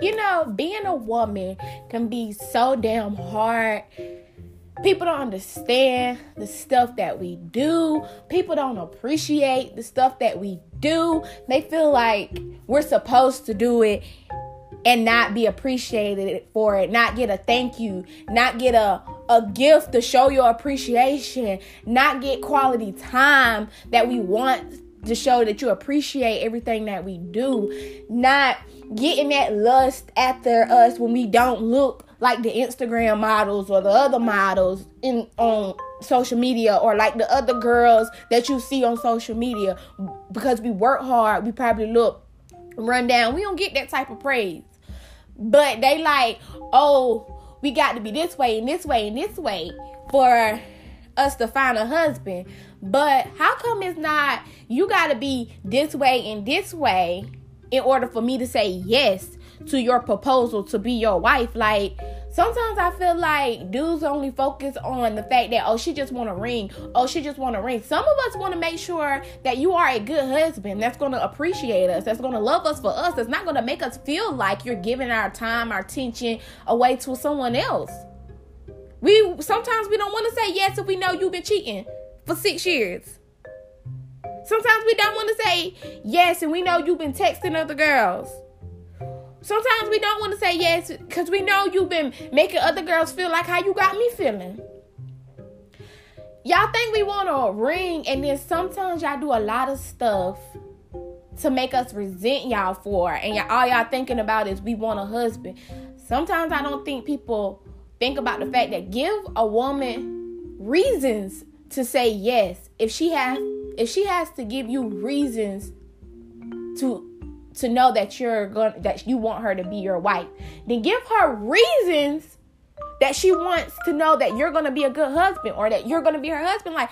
You know, being a woman can be so damn hard. People don't understand the stuff that we do. People don't appreciate the stuff that we do. They feel like we're supposed to do it and not be appreciated for it, not get a thank you, not get a, a gift to show your appreciation, not get quality time that we want to show that you appreciate everything that we do, not getting that lust after us when we don't look like the Instagram models or the other models in on social media or like the other girls that you see on social media because we work hard, we probably look run down. We don't get that type of praise. But they like, oh, we got to be this way and this way and this way for us to find a husband. But how come it's not you got to be this way and this way in order for me to say yes to your proposal to be your wife? Like sometimes I feel like dudes only focus on the fact that oh she just want a ring, oh she just want a ring. Some of us want to make sure that you are a good husband that's going to appreciate us, that's going to love us for us, that's not going to make us feel like you're giving our time, our attention away to someone else. We sometimes we don't want to say yes if we know you've been cheating for six years. Sometimes we don't want to say yes and we know you've been texting other girls. Sometimes we don't want to say yes because we know you've been making other girls feel like how you got me feeling. Y'all think we want a ring, and then sometimes y'all do a lot of stuff to make us resent y'all for, and y'all, all y'all thinking about is we want a husband. Sometimes I don't think people think about the fact that give a woman reasons to say yes if she has if she has to give you reasons to to know that you're going that you want her to be your wife then give her reasons that she wants to know that you're going to be a good husband or that you're going to be her husband like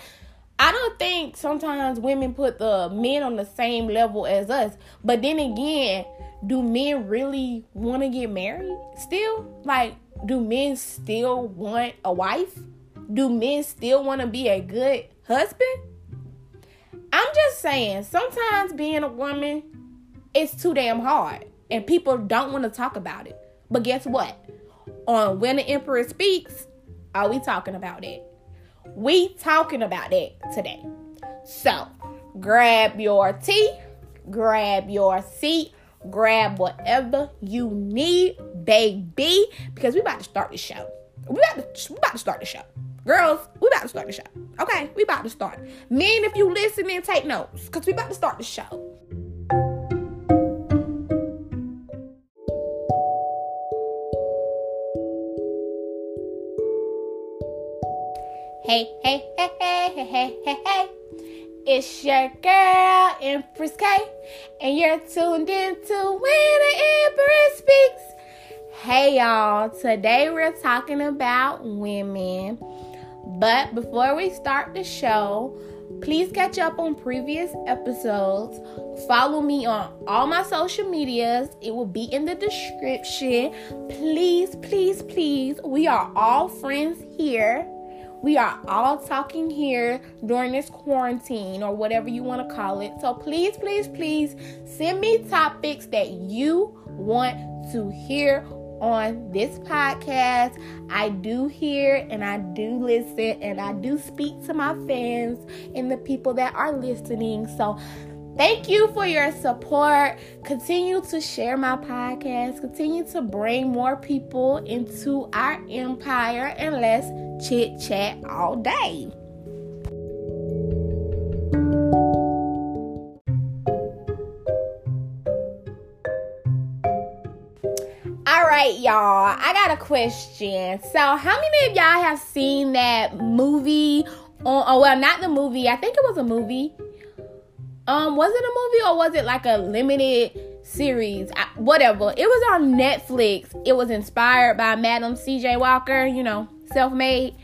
I don't think sometimes women put the men on the same level as us. But then again, do men really want to get married still? Like, do men still want a wife? Do men still want to be a good husband? I'm just saying, sometimes being a woman is too damn hard and people don't want to talk about it. But guess what? On When the Empress Speaks, are we talking about it? We talking about it today. So, grab your tea, grab your seat, grab whatever you need, baby, because we about to start the show. We about to, we about to start the show. Girls, we about to start the show. Okay, we about to start. Men, if you listening, take notes, because we about to start the show. Hey, hey, hey, hey, hey, hey, hey, hey. It's your girl, Empress K, and you're tuned in to When the Empress Speaks. Hey, y'all. Today we're talking about women. But before we start the show, please catch up on previous episodes. Follow me on all my social medias. It will be in the description. Please, please, please. We are all friends here. We are all talking here during this quarantine or whatever you want to call it. So please, please, please send me topics that you want to hear on this podcast. I do hear and I do listen and I do speak to my fans and the people that are listening. So Thank you for your support. Continue to share my podcast. Continue to bring more people into our empire and let's chit chat all day. Right, y'all. I got a question. So, how many of y'all have seen that movie? On, oh, well, not the movie. I think it was a movie um, was it a movie or was it like a limited series? I, whatever. It was on Netflix. It was inspired by Madam C.J. Walker. You know, self-made.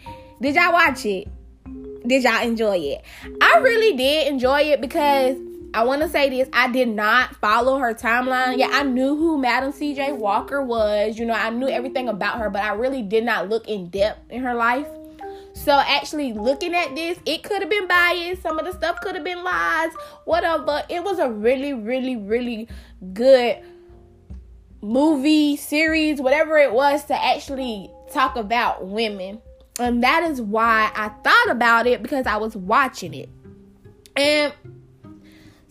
Did y'all watch it? Did y'all enjoy it? I really did enjoy it because I want to say this. I did not follow her timeline. Yeah, I knew who Madam CJ Walker was. You know, I knew everything about her, but I really did not look in depth in her life. So actually looking at this, it could have been biased. Some of the stuff could have been lies, whatever. It was a really, really, really good movie, series, whatever it was to actually talk about women. And that is why I thought about it because I was watching it. And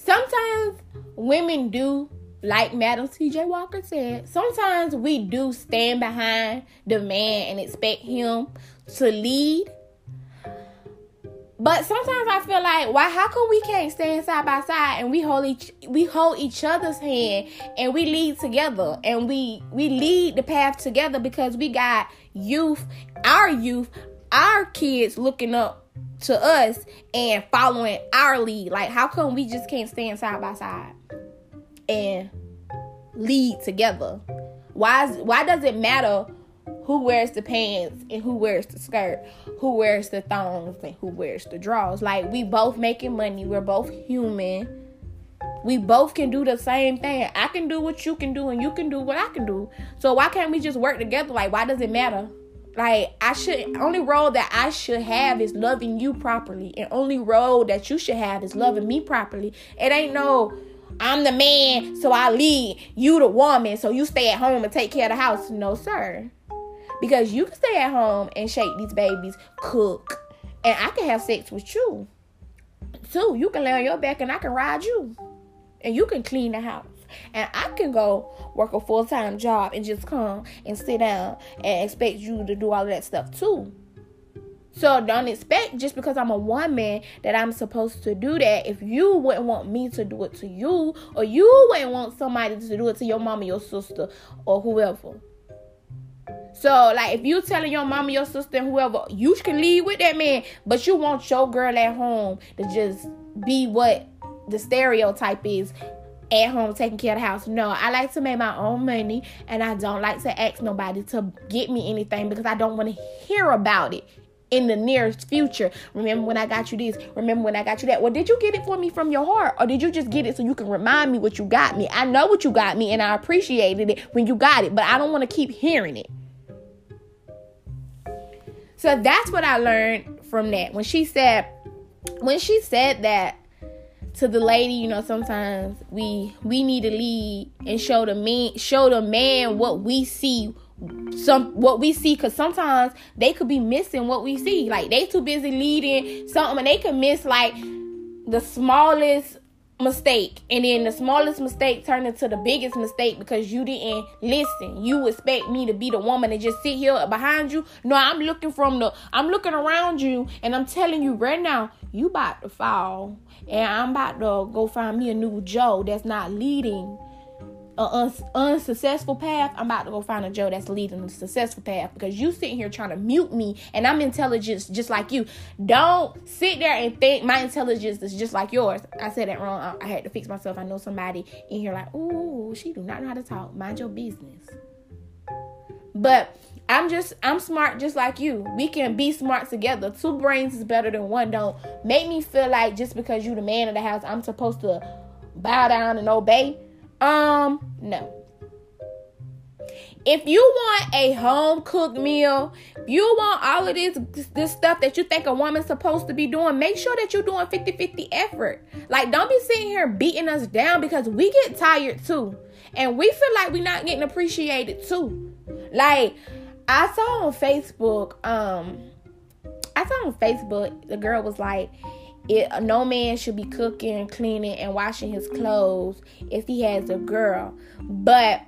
sometimes women do, like Madam CJ Walker said, sometimes we do stand behind the man and expect him to lead. But sometimes I feel like why how come we can't stand side by side and we hold each we hold each other's hand and we lead together and we we lead the path together because we got youth, our youth, our kids looking up to us and following our lead. Like, how come we just can't stand side by side and lead together? Why is, why does it matter who wears the pants and who wears the skirt, who wears the thongs and who wears the drawers? Like, we both making money. We're both human. We both can do the same thing. I can do what you can do, and you can do what I can do. So why can't we just work together? Like, why does it matter? Like I should only role that I should have is loving you properly. And only role that you should have is loving me properly. It ain't no I'm the man, so I lead. You the woman, so you stay at home and take care of the house. No, sir. Because you can stay at home and shake these babies, cook, and I can have sex with you. Too. You can lay on your back and I can ride you. And you can clean the house. And I can go work a full time job and just come and sit down and expect you to do all that stuff too. So don't expect just because I'm a woman that I'm supposed to do that. If you wouldn't want me to do it to you, or you wouldn't want somebody to do it to your mama, your sister, or whoever. So, like, if you telling your mama, your sister, and whoever, you can leave with that man, but you want your girl at home to just be what the stereotype is at home taking care of the house. No, I like to make my own money and I don't like to ask nobody to get me anything because I don't want to hear about it in the nearest future. Remember when I got you this? Remember when I got you that? Well, did you get it for me from your heart or did you just get it so you can remind me what you got me? I know what you got me and I appreciated it when you got it, but I don't want to keep hearing it. So that's what I learned from that. When she said when she said that to the lady, you know, sometimes we we need to lead and show the man show the man what we see some what we see because sometimes they could be missing what we see. Like they too busy leading something and they could miss like the smallest mistake and then the smallest mistake turned into the biggest mistake because you didn't listen. You expect me to be the woman and just sit here behind you? No i'm looking from the i'm looking around you and i'm telling you right now you about to fall and i'm about to go find me a new joe that's not leading an uns- unsuccessful path, I'm about to go find a Joe that's leading the successful path because you sitting here trying to mute me and I'm intelligent just like you. Don't sit there and think my intelligence is just like yours. I said that wrong. I, I had to fix myself. I know somebody in here like, ooh, she do not know how to talk. Mind your business. But I'm just I'm smart just like you. We can be smart together. Two brains is better than one. Don't make me feel like just because you the man of the house, I'm supposed to bow down and obey. Um, no. If you want a home cooked meal, you want all of this this stuff that you think a woman's supposed to be doing, make sure that you're doing 50-50 effort. Like don't be sitting here beating us down because we get tired too. And we feel like we're not getting appreciated too. Like I saw on Facebook, um, I saw on Facebook, the girl was like, it, no man should be cooking, cleaning, and washing his clothes if he has a girl. But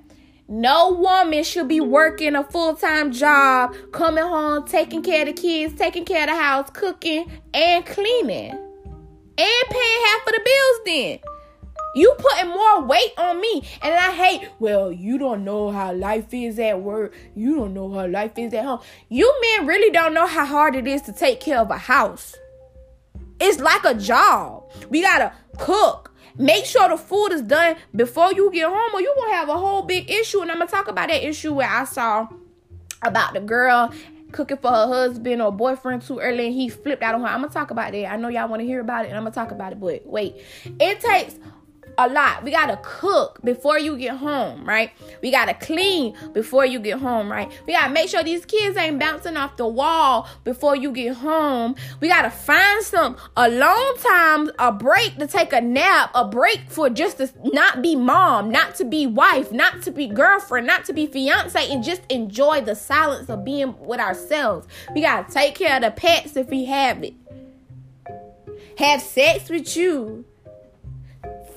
no woman should be working a full time job, coming home, taking care of the kids, taking care of the house, cooking, and cleaning, and paying half of the bills then. You putting more weight on me. And I hate, well, you don't know how life is at work. You don't know how life is at home. You men really don't know how hard it is to take care of a house. It's like a job. We gotta cook. Make sure the food is done before you get home, or you gonna have a whole big issue. And I'm gonna talk about that issue where I saw about the girl cooking for her husband or boyfriend too early and he flipped out on her. I'm gonna talk about that. I know y'all wanna hear about it and I'm gonna talk about it, but wait. It takes a lot. We gotta cook before you get home, right? We gotta clean before you get home, right? We gotta make sure these kids ain't bouncing off the wall before you get home. We gotta find some alone time, a break to take a nap, a break for just to not be mom, not to be wife, not to be girlfriend, not to be fiance, and just enjoy the silence of being with ourselves. We gotta take care of the pets if we have it. Have sex with you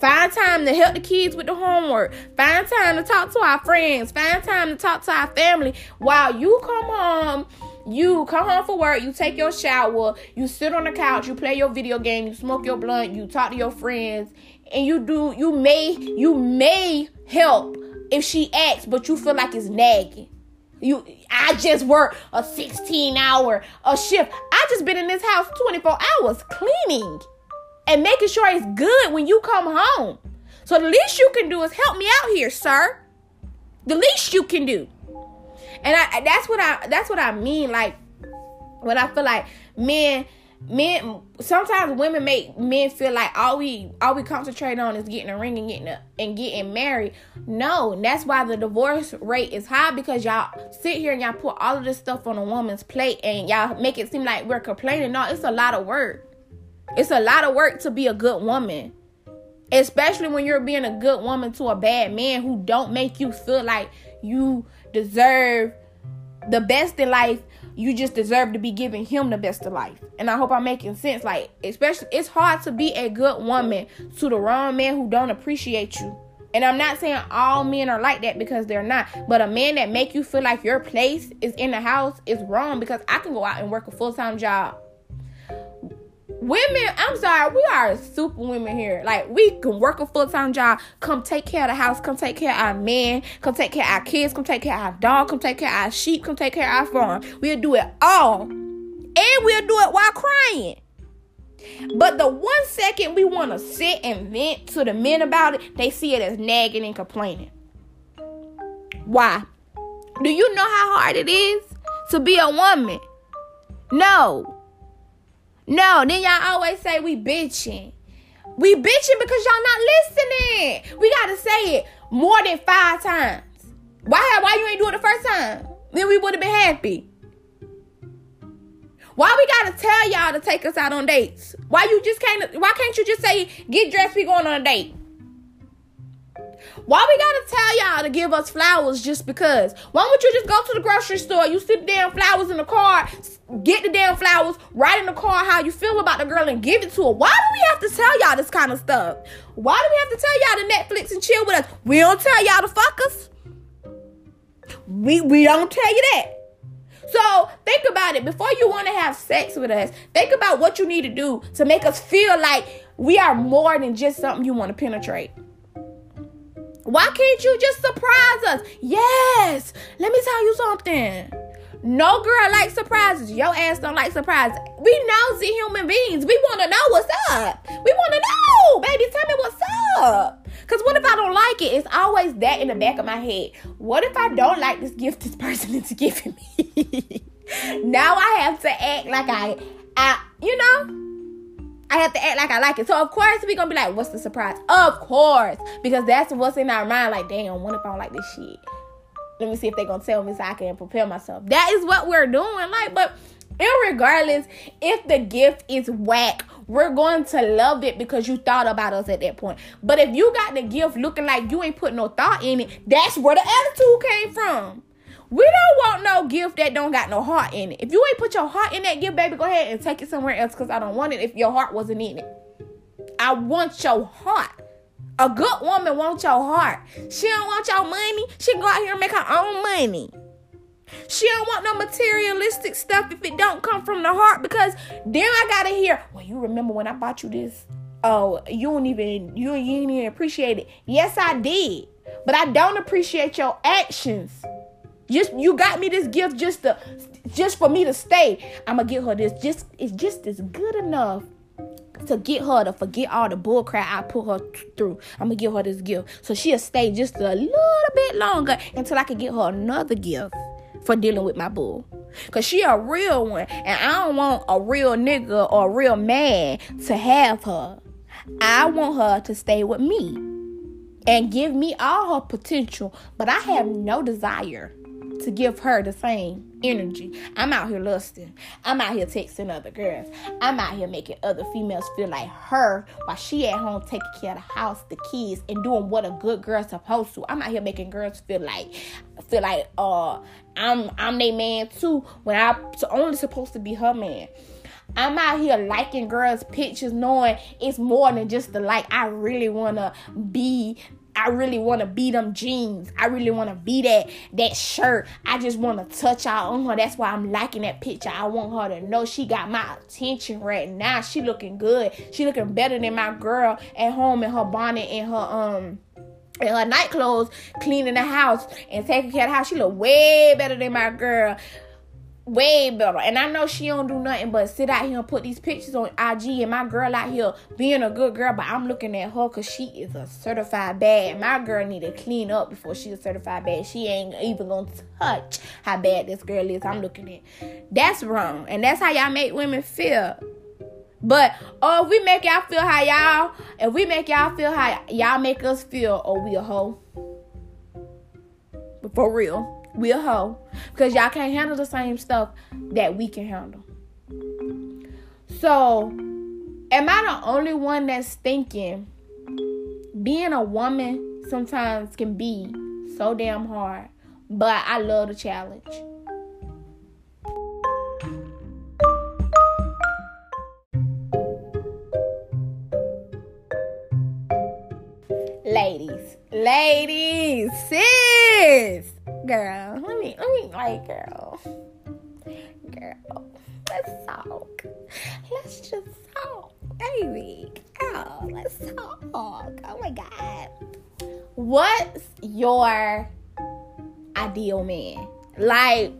Find time to help the kids with the homework. Find time to talk to our friends. Find time to talk to our family while you come home. You come home for work, you take your shower, you sit on the couch, you play your video game, you smoke your blunt, you talk to your friends, and you do you may you may help if she asks, but you feel like it's nagging. You I just work a 16 hour a shift. I just been in this house 24 hours cleaning and making sure it's good when you come home. So the least you can do is help me out here, sir. The least you can do. And I that's what I that's what I mean like when I feel like men men sometimes women make men feel like all we all we concentrate on is getting a ring and getting a, and getting married. No, and that's why the divorce rate is high because y'all sit here and y'all put all of this stuff on a woman's plate and y'all make it seem like we're complaining. No, it's a lot of work. It's a lot of work to be a good woman. Especially when you're being a good woman to a bad man who don't make you feel like you deserve the best in life. You just deserve to be giving him the best of life. And I hope I'm making sense. Like, especially it's hard to be a good woman to the wrong man who don't appreciate you. And I'm not saying all men are like that because they're not. But a man that make you feel like your place is in the house is wrong because I can go out and work a full-time job women, I'm sorry, we are super women here. Like we can work a full time job, come take care of the house, come take care of our man, come take care of our kids, come take care of our dog, come take care of our sheep, come take care of our farm. We'll do it all, and we'll do it while crying. But the one second we want to sit and vent to the men about it, they see it as nagging and complaining. Why? Do you know how hard it is to be a woman? No. No, then y'all always say we bitching. We bitching because y'all not listening. We gotta say it more than five times. Why why you ain't do it the first time? Then we would have been happy. Why we gotta tell y'all to take us out on dates? Why you just can't why can't you just say get dressed, we going on a date? Why we gotta tell y'all to give us flowers just because? Why don't you just go to the grocery store? You see the damn flowers in the car, get the damn flowers, write in the car how you feel about the girl and give it to her. Why do we have to tell y'all this kind of stuff? Why do we have to tell y'all to Netflix and chill with us? We don't tell y'all to fuck us. We we don't tell you that. So think about it. Before you want to have sex with us, think about what you need to do to make us feel like we are more than just something you want to penetrate. Why can't you just surprise us? Yes. Let me tell you something. No girl likes surprises. Your ass don't like surprises. We nosy human beings. We want to know what's up. We want to know, baby. Tell me what's up. Cause what if I don't like it? It's always that in the back of my head. What if I don't like this gift this person is giving me? now I have to act like I, I, you know. I have to act like I like it. So of course we gonna be like, what's the surprise? Of course. Because that's what's in our mind. Like, damn, what if I don't like this shit? Let me see if they gonna tell me so I can prepare myself. That is what we're doing. Like, but regardless, if the gift is whack, we're going to love it because you thought about us at that point. But if you got the gift looking like you ain't put no thought in it, that's where the attitude came from. We don't want no gift that don't got no heart in it. If you ain't put your heart in that gift, baby, go ahead and take it somewhere else because I don't want it if your heart wasn't in it. I want your heart. A good woman wants your heart. She don't want your money. She go out here and make her own money. She don't want no materialistic stuff if it don't come from the heart because then I gotta hear, well, you remember when I bought you this? Oh, you don't even you, you didn't even appreciate it. Yes, I did. But I don't appreciate your actions. Just you got me this gift just to just for me to stay. I'ma give her this. Just it's just as good enough to get her to forget all the bull crap I put her through. I'm gonna give her this gift so she'll stay just a little bit longer until I can get her another gift for dealing with my bull. Cause she a real one, and I don't want a real nigga or a real man to have her. I want her to stay with me. and give me all her potential, but I have no desire to give her the same energy. I'm out here lusting. I'm out here texting other girls. I'm out here making other females feel like her while she at home taking care of the house, the kids, and doing what a good girl's supposed to. I'm out here making girls feel like feel like uh I'm I'm their man too when I'm only supposed to be her man. I'm out here liking girls' pictures, knowing it's more than just the like. I really wanna be I really want to be them jeans. I really want to be that that shirt. I just want to touch out on her. That's why I'm liking that picture. I want her to know she got my attention right now. She looking good. She looking better than my girl at home in her bonnet and her um in her night clothes, cleaning the house and taking care of the house. She look way better than my girl way better. And I know she don't do nothing but sit out here and put these pictures on IG. And my girl out here being a good girl, but I'm looking at her because she is a certified bad. My girl need to clean up before she's a certified bad. She ain't even gonna touch how bad this girl is. I'm looking at. That's wrong, and that's how y'all make women feel. But oh, if we make y'all feel how y'all, if we make y'all feel how y'all make us feel, oh, we a hoe. But for real we a hoe. Because y'all can't handle the same stuff that we can handle. So, am I the only one that's thinking being a woman sometimes can be so damn hard, but I love the challenge. Ladies, ladies, sis girl, let me, let me, like, girl, girl, let's talk. Let's just talk, baby. Girl, oh, let's talk. Oh my God. What's your ideal man? Like,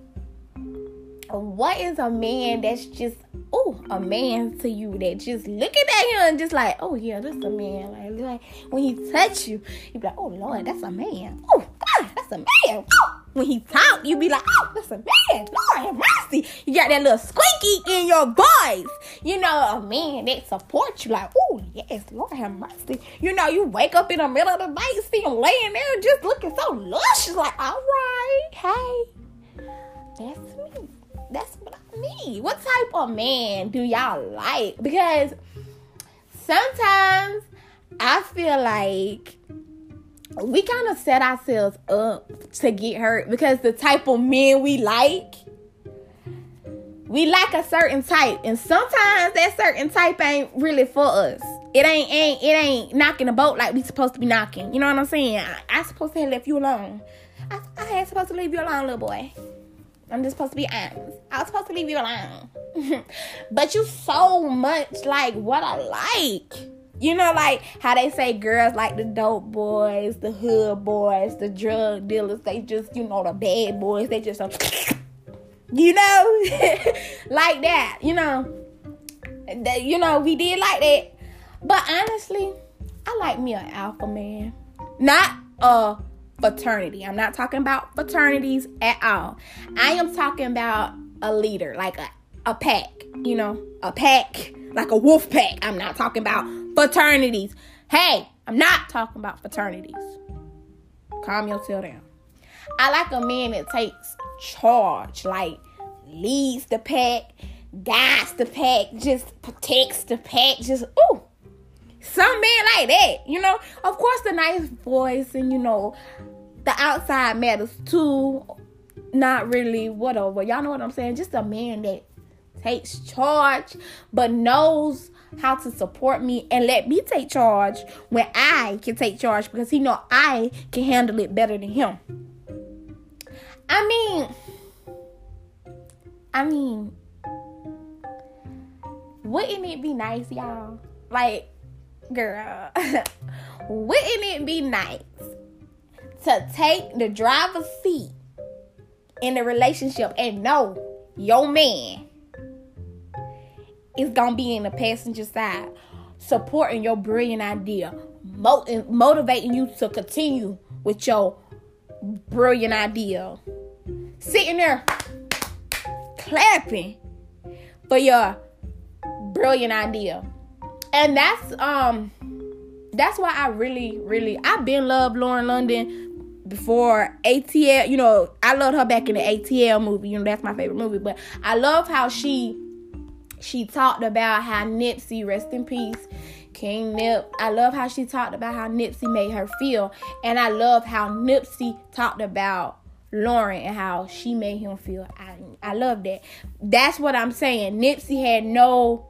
what is a man that's just oh a man to you that just looking at him and just like oh yeah this a man like, like when he touch you you be like oh lord that's a man oh god that's a man oh when he talk, you be like, oh, that's a man. Lord have mercy. You got that little squeaky in your voice. You know, a man that supports you, like, oh, yes, Lord have mercy. You know, you wake up in the middle of the night, see him laying there just looking so luscious, like, all right, hey, that's me. That's what I need. What type of man do y'all like? Because sometimes I feel like we kind of set ourselves up to get hurt because the type of men we like, we like a certain type, and sometimes that certain type ain't really for us. It ain't ain't it ain't knocking the boat like we supposed to be knocking. You know what I'm saying? I, I supposed to have left you alone. I, I ain't supposed to leave you alone, little boy. I'm just supposed to be honest. I was supposed to leave you alone. but you so much like what I like. You know, like how they say girls like the dope boys, the hood boys, the drug dealers. They just, you know, the bad boys. They just, you know, like that. You know, that, you know, we did like that. But honestly, I like me an alpha man, not a fraternity. I'm not talking about fraternities at all. I am talking about a leader, like a a pack. You know, a pack like a wolf pack. I'm not talking about fraternities. Hey, I'm not talking about fraternities. Calm yourself down. I like a man that takes charge, like leads the pack, guides the pack, just protects the pack, just ooh. Some men like that, you know. Of course, the nice voice and you know the outside matters too. Not really, whatever. Y'all know what I'm saying? Just a man that takes charge, but knows how to support me and let me take charge when I can take charge because he know I can handle it better than him. I mean, I mean, wouldn't it be nice, y'all? Like, girl, wouldn't it be nice to take the driver's seat in the relationship and know your man is gonna be in the passenger side, supporting your brilliant idea, motivating you to continue with your brilliant idea. Sitting there clapping for your brilliant idea. And that's um that's why I really, really, I've been loved Lauren London before ATL. You know, I loved her back in the ATL movie. You know, that's my favorite movie. But I love how she she talked about how Nipsey, rest in peace, King Nip. I love how she talked about how Nipsey made her feel, and I love how Nipsey talked about Lauren and how she made him feel. I I love that. That's what I'm saying. Nipsey had no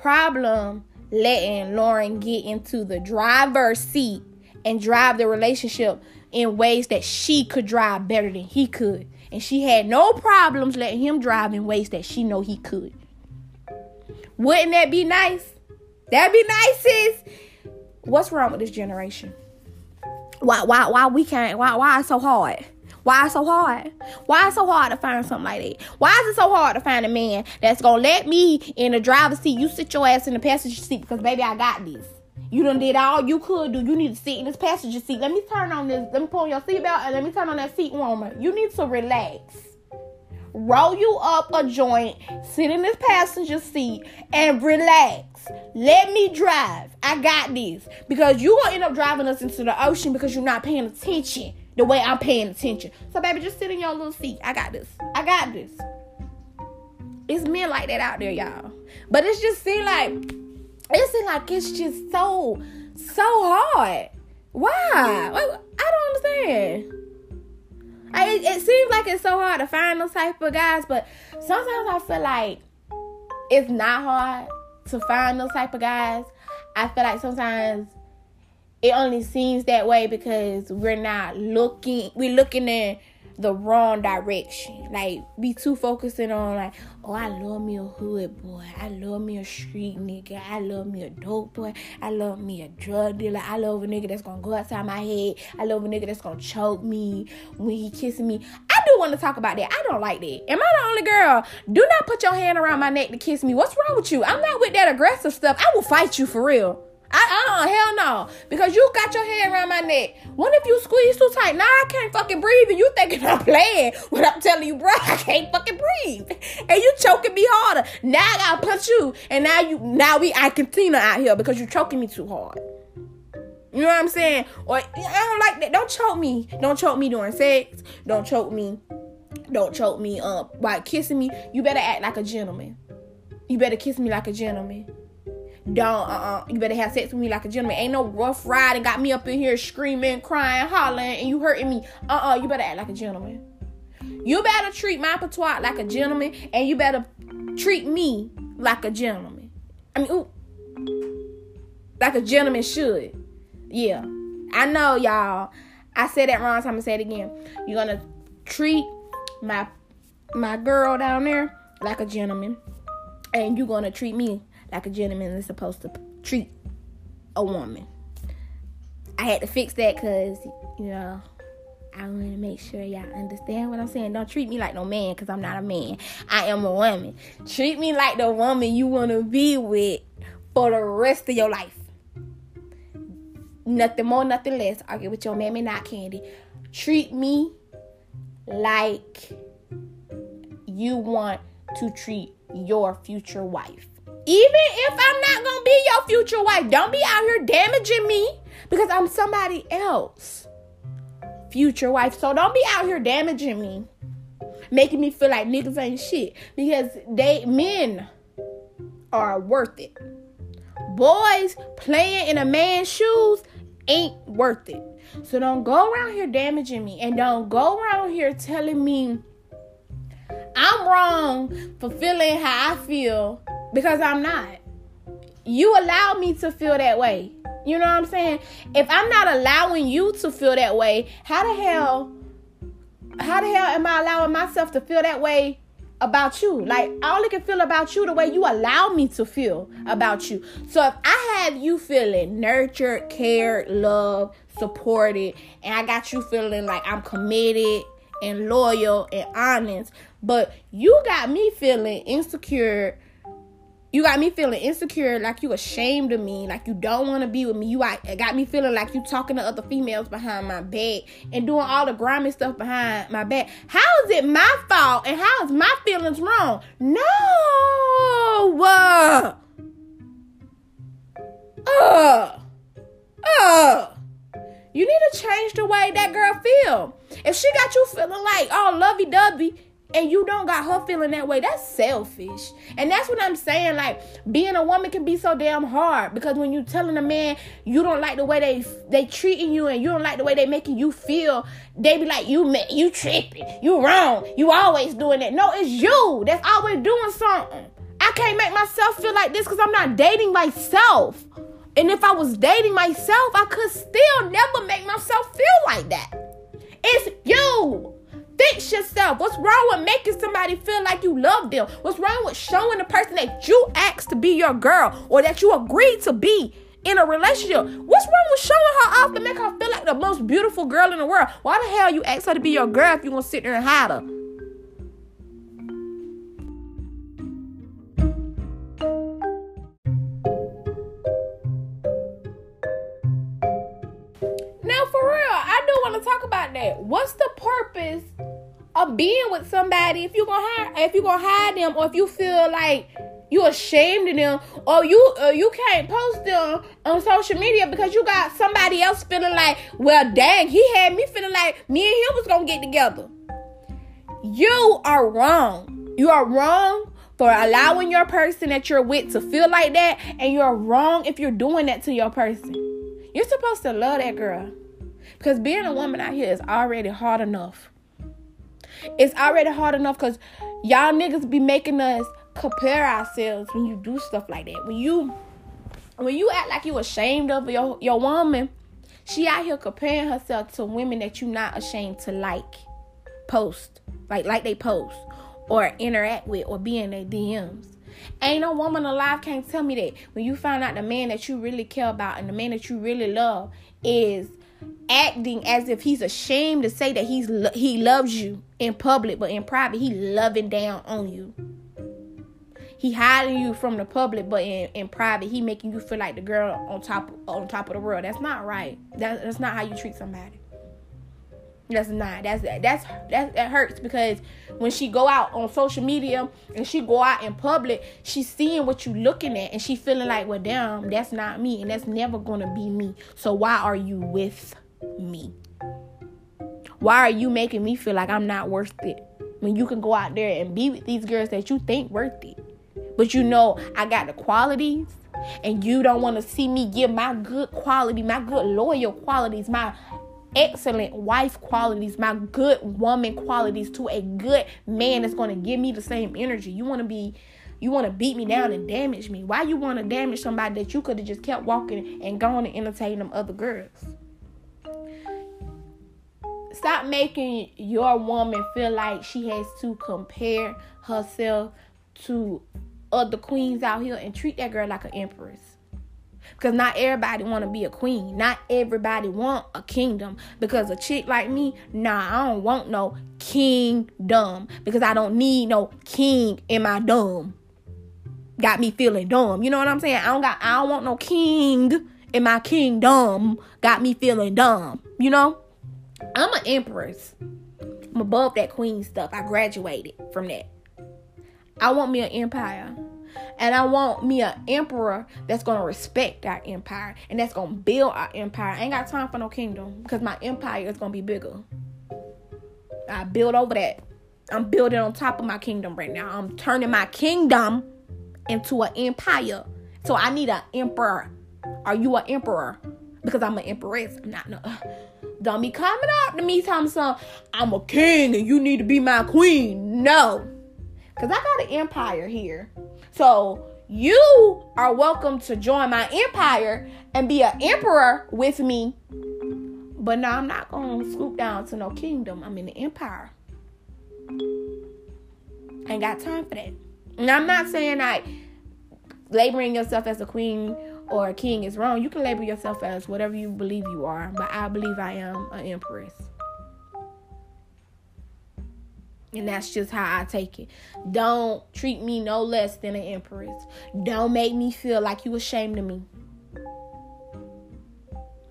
problem letting Lauren get into the driver's seat and drive the relationship in ways that she could drive better than he could. And she had no problems letting him drive in ways that she know he could. Wouldn't that be nice? That'd be nice, sis. What's wrong with this generation? Why why why we can't why why it's so hard? Why it's so hard? Why it's so hard to find something like that? Why is it so hard to find a man that's gonna let me in the driver's seat? You sit your ass in the passenger seat because baby, I got this. You done did all you could do. You need to sit in this passenger seat. Let me turn on this. Let me pull your seatbelt and let me turn on that seat warmer. You need to relax. Roll you up a joint, sit in this passenger seat, and relax. Let me drive. I got this. Because you gonna end up driving us into the ocean because you're not paying attention the way I'm paying attention. So, baby, just sit in your little seat. I got this. I got this. It's men like that out there, y'all. But it's just seem like it seem like it's just so so hard. Why? I don't understand. I, it, it seems like it's so hard to find those type of guys, but sometimes I feel like it's not hard to find those type of guys. I feel like sometimes it only seems that way because we're not looking we're looking in the wrong direction. Like be too focusing on like, oh I love me a hood boy. I love me a street nigga. I love me a dope boy. I love me a drug dealer. I love a nigga that's gonna go outside my head. I love a nigga that's gonna choke me when he kissing me. I do want to talk about that. I don't like that. Am I the only girl? Do not put your hand around my neck to kiss me. What's wrong with you? I'm not with that aggressive stuff. I will fight you for real. I uh hell no. Because you got your hand around my neck. What if you squeeze too tight? Now I can't fucking breathe and you thinking I'm playing when I'm telling you, bro, I can't fucking breathe. And you choking me harder. Now I gotta punch you. And now you now we I continue out here because you choking me too hard. You know what I'm saying? Or I don't like that. Don't choke me. Don't choke me during sex. Don't choke me. Don't choke me up by kissing me. You better act like a gentleman. You better kiss me like a gentleman. Don't uh uh you better have sex with me like a gentleman. Ain't no rough ride and got me up in here screaming, crying, hollering, and you hurting me. Uh uh you better act like a gentleman. You better treat my patois like a gentleman, and you better treat me like a gentleman. I mean, ooh, like a gentleman should. Yeah, I know, y'all. I said that wrong. So I'm gonna say it again. You're gonna treat my my girl down there like a gentleman, and you're gonna treat me like a gentleman is supposed to treat a woman. I had to fix that because, you know, I want to make sure y'all understand what I'm saying. Don't treat me like no man because I'm not a man. I am a woman. Treat me like the woman you want to be with for the rest of your life. Nothing more, nothing less. Argue with your mammy, not Kandi. Treat me like you want to treat your future wife. Even if I'm not gonna be your future wife, don't be out here damaging me because I'm somebody else. Future wife. So don't be out here damaging me. Making me feel like niggas ain't shit. Because they men are worth it. Boys playing in a man's shoes ain't worth it. So don't go around here damaging me and don't go around here telling me I'm wrong for feeling how I feel because I'm not. You allow me to feel that way. You know what I'm saying? If I'm not allowing you to feel that way, how the hell how the hell am I allowing myself to feel that way about you? Like all I can feel about you the way you allow me to feel about you. So if I have you feeling nurtured, cared, loved, supported, and I got you feeling like I'm committed and loyal and honest, but you got me feeling insecure you got me feeling insecure, like you ashamed of me, like you don't want to be with me. You got me feeling like you talking to other females behind my back and doing all the grimy stuff behind my back. How is it my fault and how is my feelings wrong? No. Uh. Uh. Uh, you need to change the way that girl feel. If she got you feeling like, oh, lovey dovey, and you don't got her feeling that way, that's selfish. And that's what I'm saying. Like being a woman can be so damn hard because when you telling a man you don't like the way they they treating you and you don't like the way they making you feel, they be like you you tripping, you wrong, you always doing that. No, it's you that's always doing something. I can't make myself feel like this because I'm not dating myself. And if I was dating myself, I could still never make myself feel like that. It's you. Fix yourself. What's wrong with making somebody feel like you love them? What's wrong with showing the person that you asked to be your girl or that you agreed to be in a relationship? What's wrong with showing her off to make her feel like the most beautiful girl in the world? Why the hell you ask her to be your girl if you gonna sit there and hide her? Now, for real, I do want to talk about that. What's the purpose of being with somebody if you gonna hide if you gonna hide them or if you feel like you're ashamed of them or you uh, you can't post them on social media because you got somebody else feeling like well dang he had me feeling like me and him was gonna get together. You are wrong. You are wrong for allowing your person that you're with to feel like that and you're wrong if you're doing that to your person. You're supposed to love that girl because being a woman out here is already hard enough it's already hard enough because y'all niggas be making us compare ourselves when you do stuff like that. When you when you act like you ashamed of your, your woman, she out here comparing herself to women that you not ashamed to like, post, like like they post, or interact with, or be in their DMs. Ain't no woman alive can't tell me that when you find out the man that you really care about and the man that you really love is acting as if he's ashamed to say that he's he loves you in public, but in private he loving down on you. He hiding you from the public, but in, in private he making you feel like the girl on top on top of the world. That's not right. That, that's not how you treat somebody. That's not. That's that's that that hurts because when she go out on social media and she go out in public, she's seeing what you looking at and she feeling like, well, damn, that's not me and that's never gonna be me. So why are you with me? Why are you making me feel like I'm not worth it when you can go out there and be with these girls that you think worth it, but you know I got the qualities and you don't want to see me give my good quality, my good loyal qualities, my excellent wife qualities, my good woman qualities to a good man that's going to give me the same energy. You want to be you want to beat me down and damage me. Why you want to damage somebody that you could have just kept walking and gone and entertain them other girls? Stop making your woman feel like she has to compare herself to other queens out here and treat that girl like an empress. Because not everybody want to be a queen. Not everybody want a kingdom. Because a chick like me, nah, I don't want no kingdom. Because I don't need no king in my dumb. Got me feeling dumb. You know what I'm saying? I don't got I don't want no king in my kingdom. Got me feeling dumb. You know? I'm an empress. I'm above that queen stuff. I graduated from that. I want me an empire. And I want me an emperor that's gonna respect our empire and that's gonna build our empire. I ain't got time for no kingdom because my empire is gonna be bigger. I build over that. I'm building on top of my kingdom right now. I'm turning my kingdom into an empire. So I need an emperor. Are you an emperor? Because I'm an empress. I'm not no. Uh, don't be coming up to me telling some I'm a king and you need to be my queen. No. Cause I got an empire here. So you are welcome to join my empire and be an emperor with me. But now I'm not gonna scoop down to no kingdom. I'm in the empire. Ain't got time for that. And I'm not saying like labeling yourself as a queen or a king is wrong. You can label yourself as whatever you believe you are, but I believe I am an empress. And that's just how I take it. Don't treat me no less than an empress. Don't make me feel like you ashamed of me.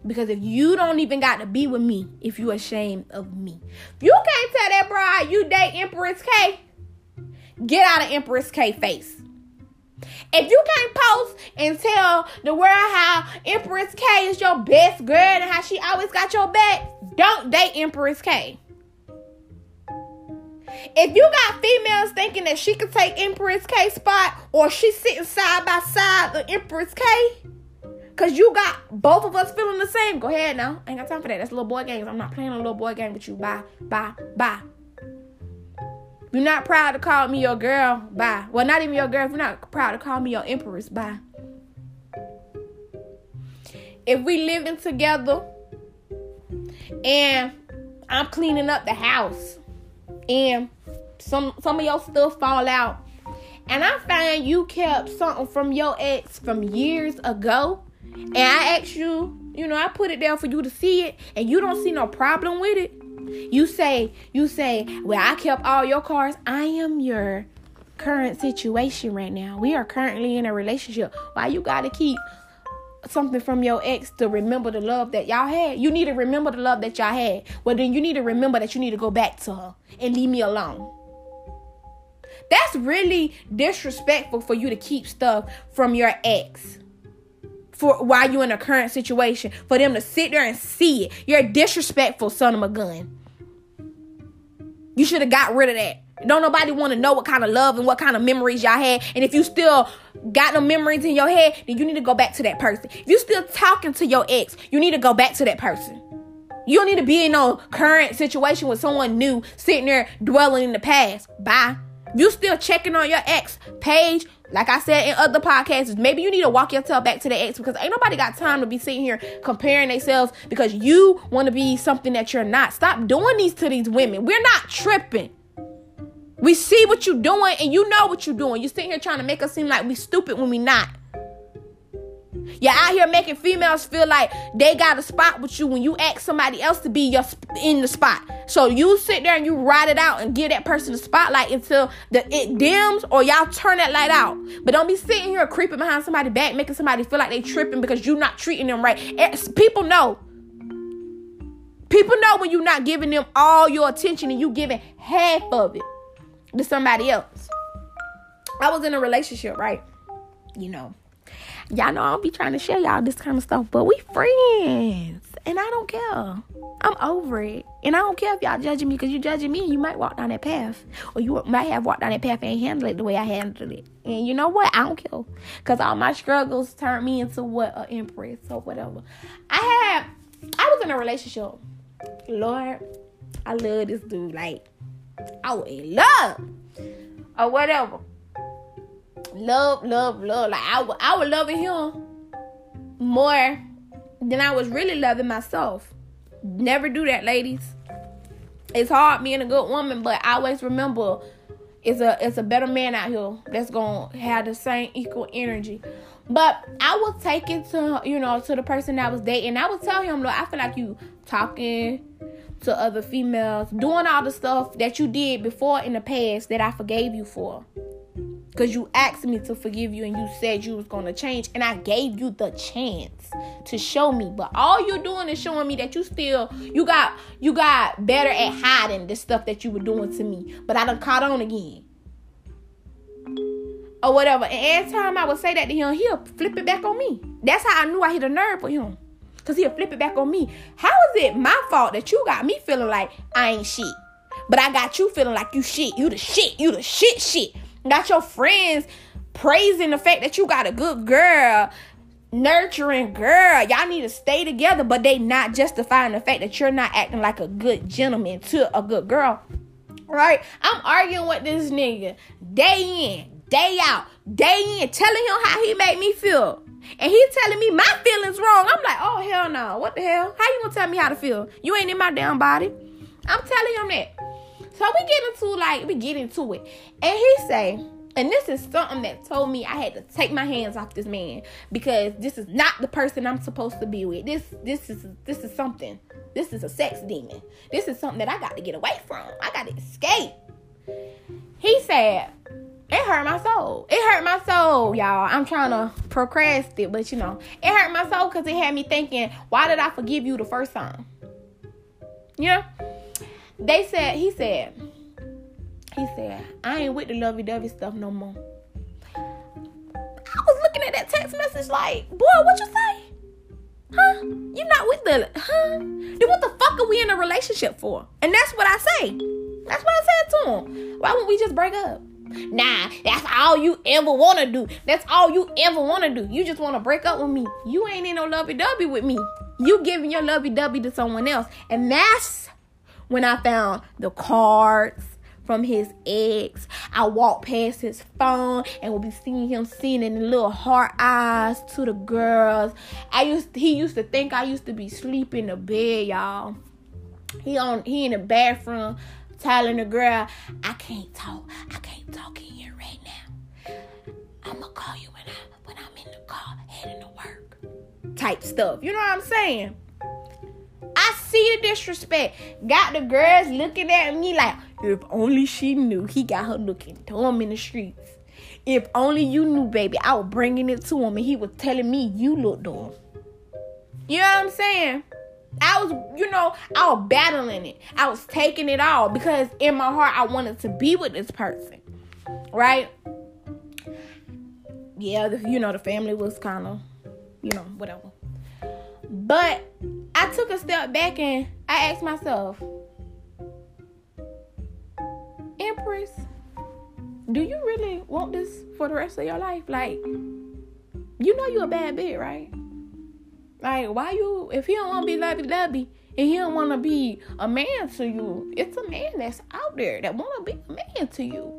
Because if you don't even got to be with me, if you ashamed of me. You can't tell that bride you date Empress K, get out of Empress K face. If you can't post and tell the world how Empress K is your best girl and how she always got your back, don't date Empress K. If you got females thinking that she could take Empress K spot or she's sitting side by side with Empress K, cause you got both of us feeling the same, go ahead now. Ain't got time for that. That's little boy games. I'm not playing a little boy game with you. Bye, bye, bye. You're not proud to call me your girl. Bye. Well, not even your girl. If you're not proud to call me your empress. Bye. If we living together and I'm cleaning up the house and some some of your stuff fall out and I find you kept something from your ex from years ago and I ask you, you know, I put it there for you to see it and you don't see no problem with it you say, you say, well, I kept all your cars. I am your current situation right now. We are currently in a relationship. Why you gotta keep something from your ex to remember the love that y'all had? You need to remember the love that y'all had. Well, then you need to remember that you need to go back to her and leave me alone. That's really disrespectful for you to keep stuff from your ex for while you're in a current situation for them to sit there and see it. You're a disrespectful son of a gun. You should have got rid of that. Don't nobody want to know what kind of love and what kind of memories y'all had. And if you still got no memories in your head, then you need to go back to that person. If you still talking to your ex, you need to go back to that person. You don't need to be in no current situation with someone new sitting there dwelling in the past. Bye. You still checking on your ex page, like I said in other podcasts, maybe you need to walk yourself back to the ex because ain't nobody got time to be sitting here comparing themselves because you want to be something that you're not. Stop doing these to these women. We're not tripping. We see what you're doing and you know what you're doing. You're sitting here trying to make us seem like we stupid when we not. You're out here making females feel like they got a spot with you when you ask somebody else to be your in the spot. So you sit there and you ride it out and give that person the spotlight until the it dims or y'all turn that light out. But don't be sitting here creeping behind somebody back, making somebody feel like they tripping because you're not treating them right. Eh, it's, people know. People know when you're not giving them all your attention and you giving half of it to somebody else. I was in a relationship, right? You know, Y'all know I will be trying to share y'all this kind of stuff, but we friends. And I don't care. I'm over it. And I don't care if y'all judging me because you judging me. You might walk down that path. Or you might have walked down that path and handled it the way I handled it. And you know what? I don't care. Because all my struggles turned me into what? An empress or whatever. I had, I was in a relationship. Lord, I love this dude. Like, I in love. Or whatever love, love, love. Like I, I was loving him more than I was really loving myself. Never do that, ladies. It's hard being a good woman, but I always remember it's a it's a better man out here that's gonna have the same equal energy. But I would take it to you know to the person that was dating. I would tell him, look, I feel like you talking to other females, doing all the stuff that you did before in the past that I forgave you for. Because you asked me to forgive you and you said you was going to change and i gave you the chance to show me. But all you're doing is showing me that you still you got you got better at hiding the stuff that you were doing to me. But i done caught on again. Or whatever. And every time i would say that to him he'll flip it back on me. That's how i knew i hit a nerve with him because he'll flip it back on me how is it my fault that you got me feeling like i ain't shit but i got you feeling like you shit you the shit you the shit shit Got your friends praising the fact that you got a good girl, nurturing girl. Y'all need to stay together, but they not justifying the fact that you're not acting like a good gentleman to a good girl. Right? I'm arguing with this nigga day in, day out, day in, telling him how he made me feel. And he telling me my feelings wrong. I'm like, oh hell no. What the hell? How you gonna tell me how to feel? You ain't in my damn body. I'm telling him that. So we get into like we get into it. And he say, and this is something that told me I had to take my hands off this man because this is not the person I'm supposed to be with. This this is this is something. This is a sex demon. This is something that I got to get away from. I got to escape. He said, it hurt my soul. It hurt my soul, y'all. I'm trying to procrastinate, but you know, it hurt my soul because it had me thinking, why did I forgive you the first time? Yeah. They said, he said, he said, I ain't with the lovey dovey stuff no more. I was looking at that text message like, boy, what you say? Huh? You not with the huh? Then what the fuck are we in a relationship for? And that's what I say. That's what I said to him. Why won't we just break up? Nah, that's all you ever wanna do. That's all you ever wanna do. You just wanna break up with me. You ain't in no lovey dovey with me. You giving your lovey dovey to someone else. And that's when I found the cards from his ex. I walked past his phone and would be seeing him sending the little heart eyes to the girls. I used he used to think I used to be sleeping in the bed, y'all. He on he in the bathroom telling the girl, I can't talk. I can't talk in here right now. I'ma call you when I when I'm in the car heading to work. Type stuff. You know what I'm saying? I see the disrespect. Got the girls looking at me like, if only she knew he got her looking dumb in the streets. If only you knew, baby, I was bringing it to him and he was telling me you look dumb. You know what I'm saying? I was, you know, I was battling it. I was taking it all because in my heart I wanted to be with this person. Right? Yeah, you know, the family was kind of, you know, whatever. But I took a step back and I asked myself, Empress, do you really want this for the rest of your life? Like, you know you're a bad bitch, right? Like, why you, if he don't want to be lovey dovey and he don't want to be a man to you, it's a man that's out there that want to be a man to you,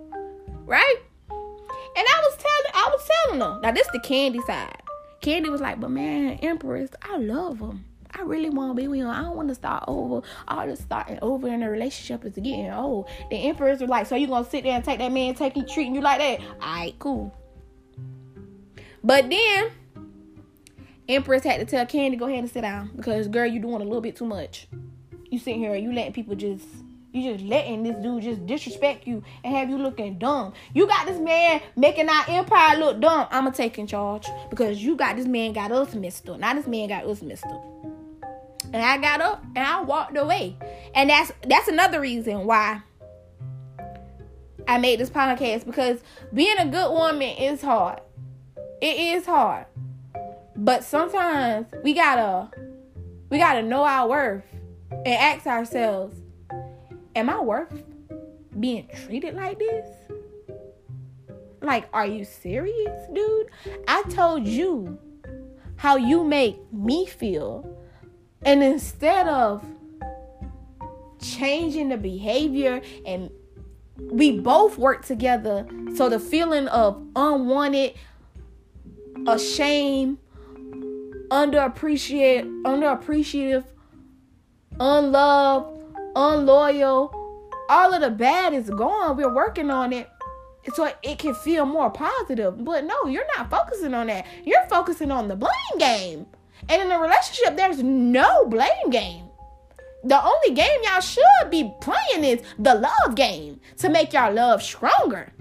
right? And I was telling, I was telling them, now this the Kandi side. Kandi was like, but man, Empress, I love him. I really want to be with him. I don't want to start over. All this starting over in a relationship is getting old. The Empress was like, so you gonna sit there and take that man taking treating you like that? Alright, cool. But then Empress had to tell Kandi go ahead and sit down because girl, you're doing a little bit too much. You sitting here, and you letting people just you just letting this dude just disrespect you and have you looking dumb. You got this man making our empire look dumb. I'ma take in charge because you got this man got us messed up. Now this man got us messed up. And I got up and I walked away. And that's that's another reason why I made this podcast because being a good woman is hard. It is hard. But sometimes we gotta we gotta know our worth and ask ourselves, am I worth being treated like this? Like, are you serious, dude? I told you how you make me feel. And instead of changing the behavior and we both work together so the feeling of unwanted, ashamed, underappreciated, underappreciative, unloved, unloyal, all of the bad is gone. We're working on it so it can feel more positive. But no, you're not focusing on that. You're focusing on the blame game. And in a relationship, there's no blame game. The only game y'all should be playing is the love game to make y'all love stronger.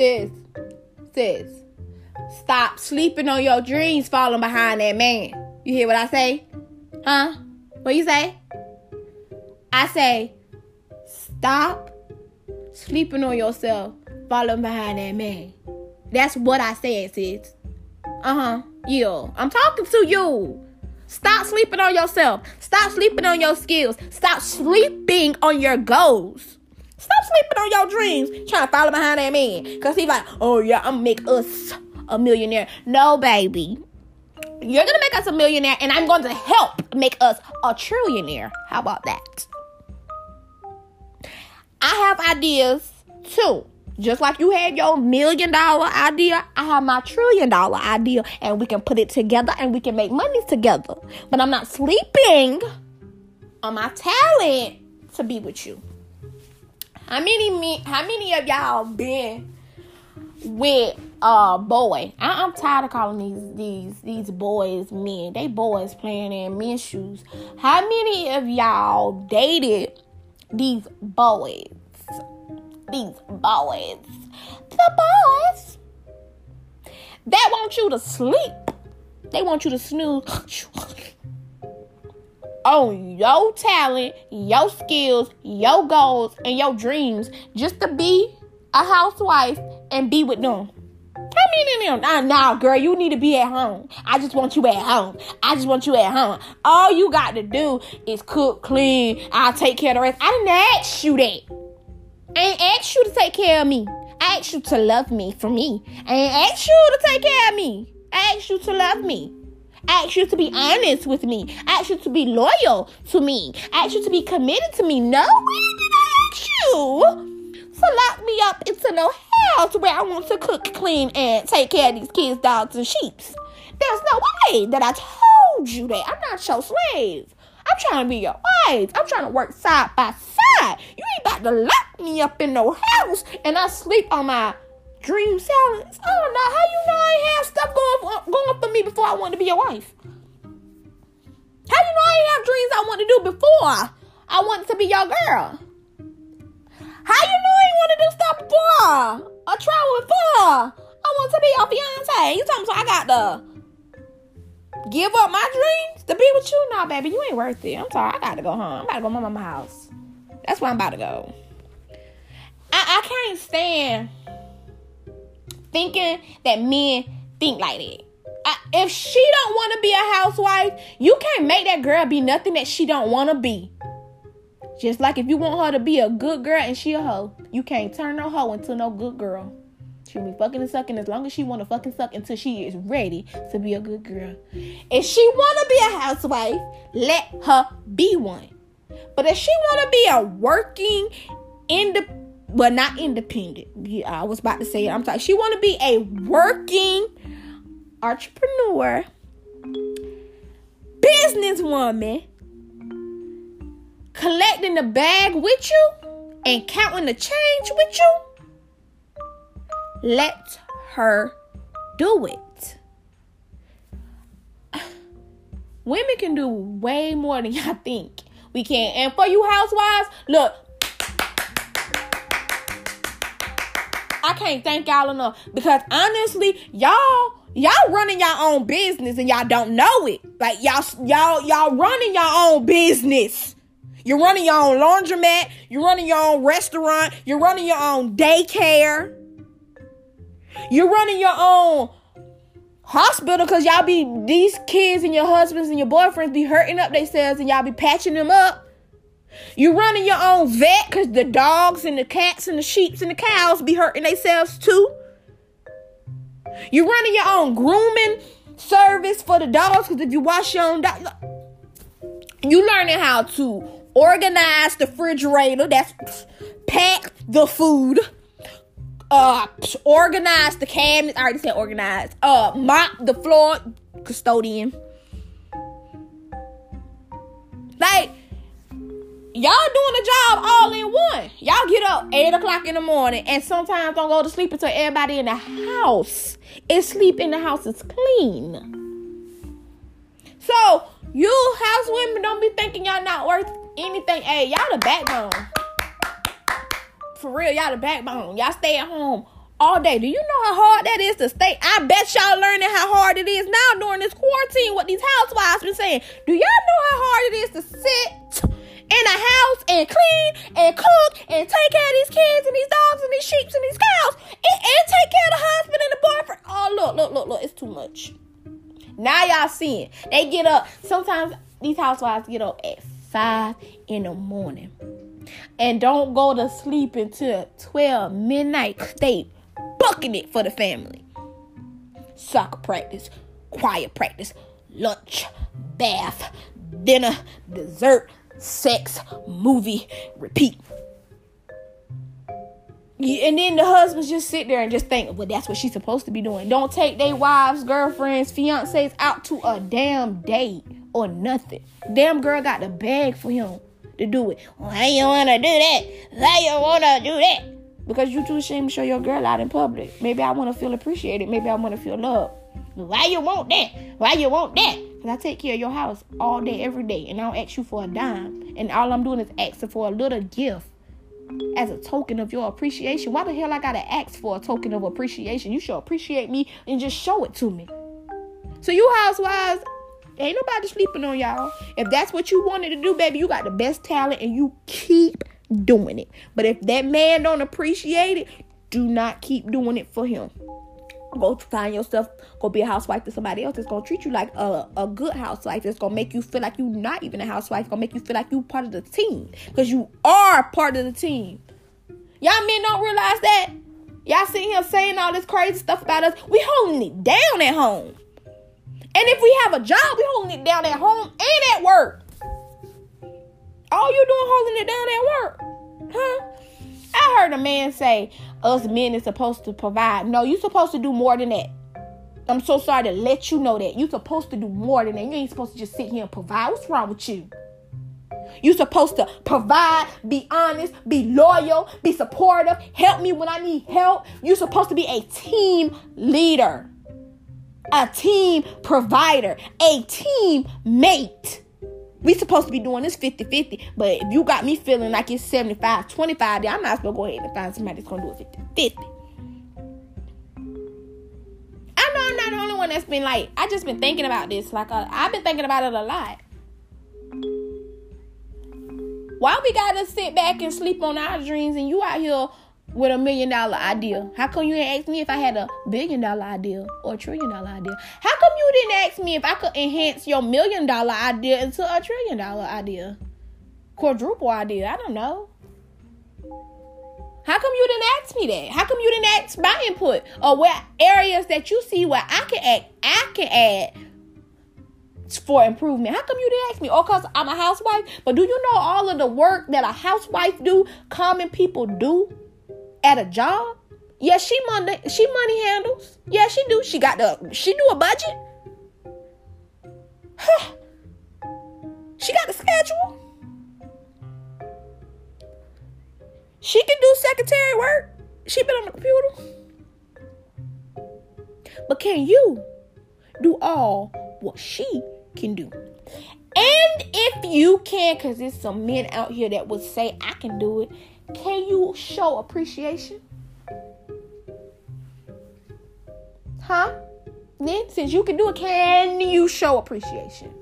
Sis, sis, stop sleeping on your dreams falling behind that man. You hear what I say? Huh? What you say? I say, stop sleeping on yourself falling behind that man. That's what I said, sis. Uh huh. Yeah. I'm talking to you. Stop sleeping on yourself. Stop sleeping on your skills. Stop sleeping on your goals. Stop sleeping on your dreams. Trying to follow behind that man. Because he's like, oh, yeah, I'm make us a millionaire. No, baby. You're to make us a millionaire, and I'm going to help make us a trillionaire. How about that? I have ideas too. Just like you had your million dollar idea, I have my trillion dollar idea, and we can put it together and we can make money together. But I'm not sleeping on my talent to be with you. How many me? How many of y'all been with a boy? I, am tired of calling these these these boys men. They boys playing in men's shoes. How many of y'all dated these boys? these boys. The boys. They want you to sleep. They want you to snooze on your talent, your skills, your goals, and your dreams just to be a housewife and be with them. How many of them? Nah, nah, girl, you need to be at home. I just want you at home. I just want you at home. All you got to do is cook, clean. I'll take care of the rest. I didn't ask you that. I ain't asked you to take care of me. I asked you to love me for me. I ain't asked you to take care of me. I asked you to love me. I asked you to be honest with me. Ask you to be loyal to me. Ask you to be committed to me. No, where did I ask you to lock me up into no house where I want to cook, clean, and take care of these kids, dogs, and sheeps? There's no way that I told you that. I'm not your slave. I'm trying to be your wife. I'm trying to work side by side. You ain't about to lock me up in no house and I sleep on my dream salads. Oh no, how you know I have stuff going uh, going for me before I wanted to be your wife? How you know I have dreams I wanted to do before I wanted to be your girl? How you know I ain't want to do stuff before? Or try before? I want to be your fiance. You talking so I got the give up my dreams to be with you? Nah, baby, you ain't worth it. I'm sorry. I gotta go home. I'm about to go to my mama's house. That's where I'm about to go. I, I can't stand thinking that men think like that. I, if she don't want to be a housewife, you can't make that girl be nothing that she don't want to be. Just like if you want her to be a good girl and she a hoe, you can't turn no hoe into no good girl. She'll be fucking and sucking as long as she want to fucking suck until she is ready to be a good girl. If she want to be a housewife, let her be one. But if she want to be a working, independent, but not independent. Yeah, I was about to say it. I'm sorry. She want to be a working entrepreneur, businesswoman, collecting the bag with you and counting the change with you let her do it. Women can do way more than y'all think we can. And for you housewives, look, I can't thank y'all enough because honestly, y'all y'all running your own business and y'all don't know it. Like y'all y'all y'all running your own business. You're running your own laundromat, you're running your own restaurant, you're running your own daycare. You're running your own hospital because y'all be these kids and your husbands and your boyfriends be hurting up themselves and y'all be patching them up. You running your own vet because the dogs and the cats and the sheeps and the cows be hurting themselves too. You running your own grooming service for the dogs because if you wash your own dog, you learning how to organize the refrigerator. That's pack the food uh organize the cabinets. I already said organize. Uh mop the floor, custodian. Like y'all doing the job all in one. Y'all get up eight o'clock in the morning and sometimes don't go to sleep until everybody in the house is sleep in the house is clean. So you house women don't be thinking y'all not worth anything. Hey, y'all the backbone for real, y'all the backbone. Y'all stay at home all day. Do you know how hard that is to stay? I bet y'all learning how hard it is now during this quarantine. What these housewives been saying. Do y'all know how hard it is to sit in a house and clean and cook and take care of these kids and these dogs and these sheep and these cows and, and take care of the husband and the boyfriend? Oh look, look, look, look! It's too much. Now y'all seeing they get up. Sometimes these housewives get up at five in the morning and don't go to sleep until 12 midnight. They bucking it for the family. Soccer practice, choir practice, lunch, bath, dinner, dessert, sex, movie, repeat. And then the husbands just sit there and just think, well, that's what she's supposed to be doing. Don't take their wives, girlfriends, fiancés out to a damn date or nothing. Damn girl got the bag for him to do it. Why you wanna do that? Why you wanna do that? Because you too ashamed to show your girl out in public. Maybe I wanna feel appreciated. Maybe I wanna feel loved. Why you want that? Why you want that? I take care of your house all day, every day, and I don't ask you for a dime. And all I'm doing is asking for a little gift as a token of your appreciation. Why the hell I gotta ask for a token of appreciation? You should appreciate me and just show it to me. So you housewives, Ain't nobody sleeping on y'all. If that's what you wanted to do, baby, you got the best talent and you keep doing it. But if that man don't appreciate it, do not keep doing it for him. Go find yourself, go be a housewife to somebody else that's gonna treat you like a, a good housewife. It's gonna make you feel like you're not even a housewife. It's gonna make you feel like you're part of the team. Because you are part of the team. Y'all men don't realize that. Y'all sitting here saying all this crazy stuff about us. We holding it down at home. And if we have a job, we holding it down at home and at work. All you doing holding it down at work. Huh? I heard a man say us men is supposed to provide. No, you're supposed to do more than that. I'm so sorry to let you know that. You're supposed to do more than that. You ain't supposed to just sit here and provide. What's wrong with you? You're supposed to provide, be honest, be loyal, be supportive, help me when I need help. You're supposed to be a team leader, a team provider, a team mate. We supposed to be doing this 50-50, but if you got me feeling like it's 75-25, then I might as well go ahead and find somebody that's gonna do it 50-50. I know I'm not the only one that's been like, I just been thinking about this. Like, uh, I've been thinking about it a lot. Why we gotta sit back and sleep on our dreams and you out here with a million dollar idea? How come you didn't ask me if I had a billion dollar idea or a trillion dollar idea? How come you didn't ask me if I could enhance your million dollar idea into a trillion dollar idea? Quadruple idea, I don't know. How come you didn't ask me that? How come you didn't ask my input? Or what areas that you see where I can act, I can add for improvement. How come you didn't ask me? Oh, cause I'm a housewife. But do you know all of the work that a housewife do, common people do at a job? Yeah, she money she money handles. Yeah, she do. She got the she do a budget. Huh. She got the schedule. She can do secretary work. She been on the computer. But can you do all what she can do. And if you can, because there's some men out here that would say, I can do it, can you show appreciation? Huh? Then, since you can do it, can you show appreciation?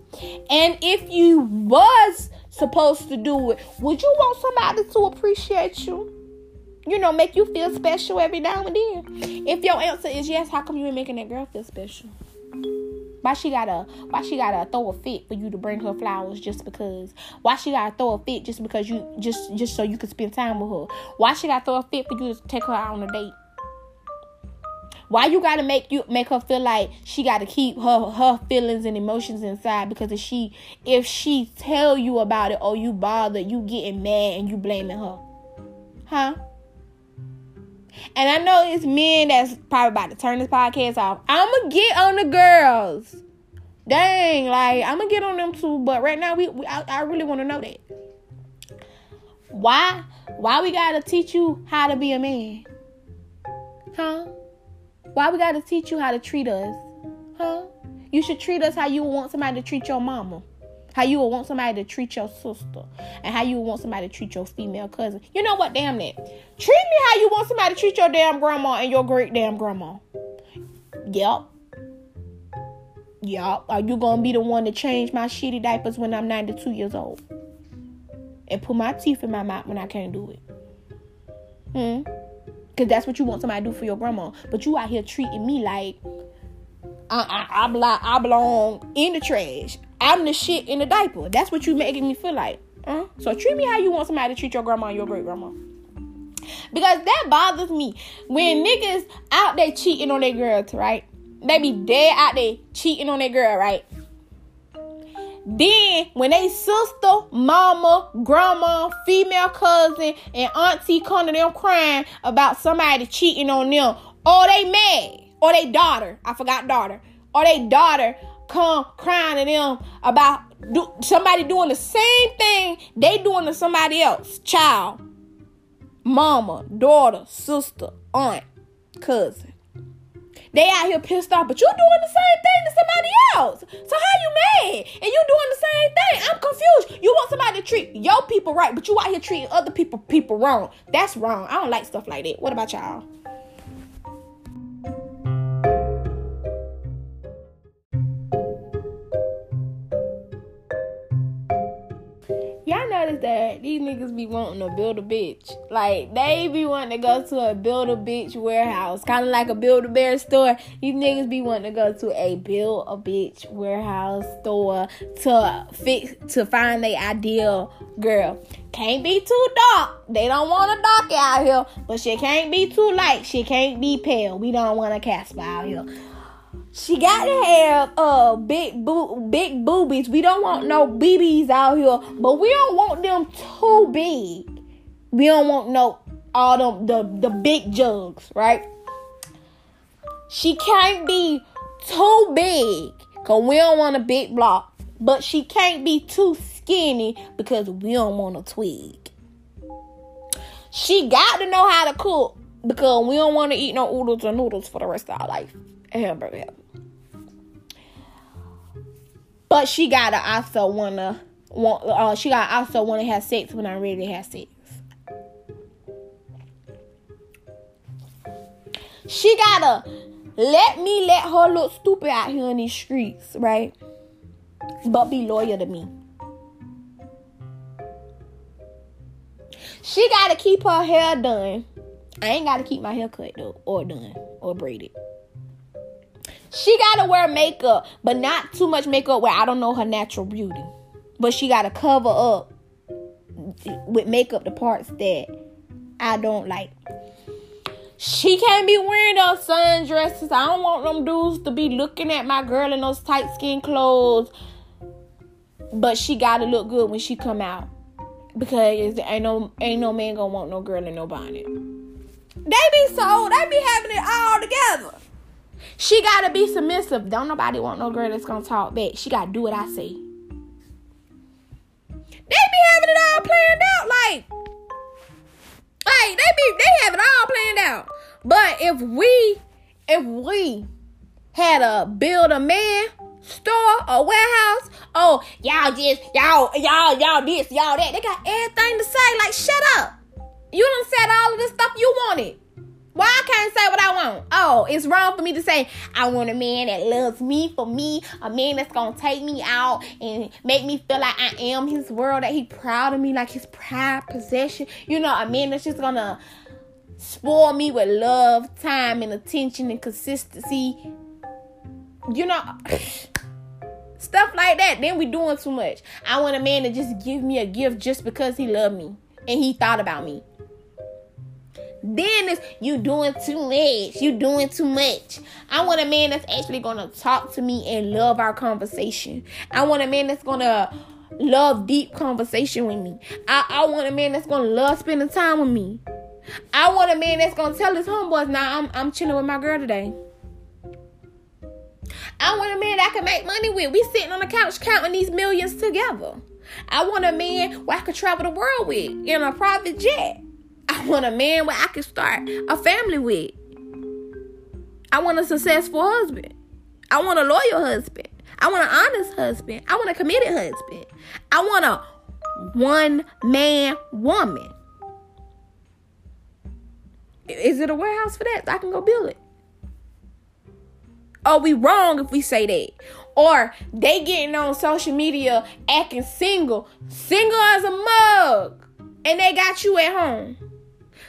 And if you was supposed to do it, would you want somebody to appreciate you? You know, make you feel special every now and then. If your answer is yes, how come you ain't making that girl feel special? Why she gotta why she gotta throw a fit for you to bring her flowers just because? Why she gotta throw a fit just because you just just so you can spend time with her? Why she gotta throw a fit for you to take her out on a date? Why you gotta make you make her feel like she gotta keep her her feelings and emotions inside because if she if she tell you about it or you bother, you getting mad and you blaming her. Huh? And I know it's men that's probably about to turn this podcast off. I'ma get on the girls. Dang, like I'ma get on them too. But right now, we, we I, I really want to know that. Why? Why we gotta teach you how to be a man? Huh? Why we gotta teach you how to treat us? Huh? You should treat us how you want somebody to treat your mama. How you would want somebody to treat your sister. And how you would want somebody to treat your female cousin. You know what? Damn that. Treat me how you want somebody to treat your damn grandma and your great damn grandma. Yep. Yep. Are you gonna be the one to change my shitty diapers when I'm 92 years old? And put my teeth in my mouth when I can't do it? Hmm? Because that's what you want somebody to do for your grandma. But you out here treating me like I, I, I, belong, I belong in the trash. I'm the shit in the diaper. That's what you making me feel like. Uh, so treat me how you want somebody to treat your grandma and your great grandma. Because that bothers me. When niggas out there cheating on their girls, right? They be dead out there cheating on their girl, right? Then when they sister, mama, grandma, female cousin, and auntie come to them crying about somebody cheating on them, or they mad, or they daughter, I forgot daughter, or they daughter come crying to them about do, somebody doing the same thing they doing to somebody else. Child mama daughter sister aunt cousin. They out here pissed off but you doing the same thing to somebody else. So how you mad? And you doing the same thing. I'm confused. You want somebody to treat your people right but you out here treating other people people wrong. That's wrong. I don't like stuff like that. What about y'all Like these niggas be wanting to build a bitch. Like they be wanting to go to a build a bitch warehouse, kind of like a build a bear store. These niggas be wanting to go to a build a bitch warehouse store to fix to find the ideal girl. Can't be too dark. They don't want a dark out here, but she can't be too light. She can't be pale. We don't want a Casper out here. She got to have uh big boo big boobies. We don't want no BBs out here, but we don't want them too big. We don't want no all them the the big jugs, right? She can't be too big cause we don't want a big block, but she can't be too skinny because we don't want a twig. She got to know how to cook because we don't want to eat no oodles or noodles for the rest of our life. Hamburger. But she gotta also wanna want. Uh, she gotta also wanna have sex when I really have sex. She gotta let me let her look stupid out here in these streets, right? But be loyal to me. She gotta keep her hair done. I ain't gotta keep my hair cut though, or done, or braided. She gotta wear makeup, but not too much makeup where I don't know her natural beauty. But she gotta cover up with makeup the parts that I don't like. She can't be wearing those sundresses. I don't want them dudes to be looking at my girl in those tight skin clothes. But she gotta look good when she come out. Because ain't no ain't no man gonna want no girl in no bonnet. They be so they be having it all together. She gotta be submissive. Don't nobody want no girl that's gonna talk back. She gotta do what I say. They be having it all planned out, like, like they be they have it all planned out. But if we if we had a build a man store or warehouse, oh y'all just y'all y'all y'all this y'all that, they got everything to say. Like shut up. You done said all of this stuff you wanted. Why I can't say what I want? It's wrong for me to say I want a man that loves me for me, a man that's gonna take me out and make me feel like I am his world, that he proud of me, like his pride possession. You know, a man that's just gonna spoil me with love, time, and attention and consistency. You know, stuff like that. Then we doing too much. I want a man to just give me a gift just because he loved me and he thought about me. Then it's you doing too much. You doing too much. I want a man that's actually gonna talk to me and love our conversation. I want a man that's gonna love deep conversation with me. I, I want a man that's gonna love spending time with me. I want a man that's gonna tell his homeboys, "Nah, I'm I'm chilling with my girl today." I want a man that I can make money with. We sitting on the couch counting these millions together. I want a man where I can travel the world with in a private jet. I want a man where I can start a family with. I want a successful husband. I want a loyal husband. I want an honest husband. I want a committed husband. I want a one man woman. Is it a warehouse for that? I can go build it. Are we wrong if we say that? Or they getting on social media acting single, single as a mug, and they got you at home.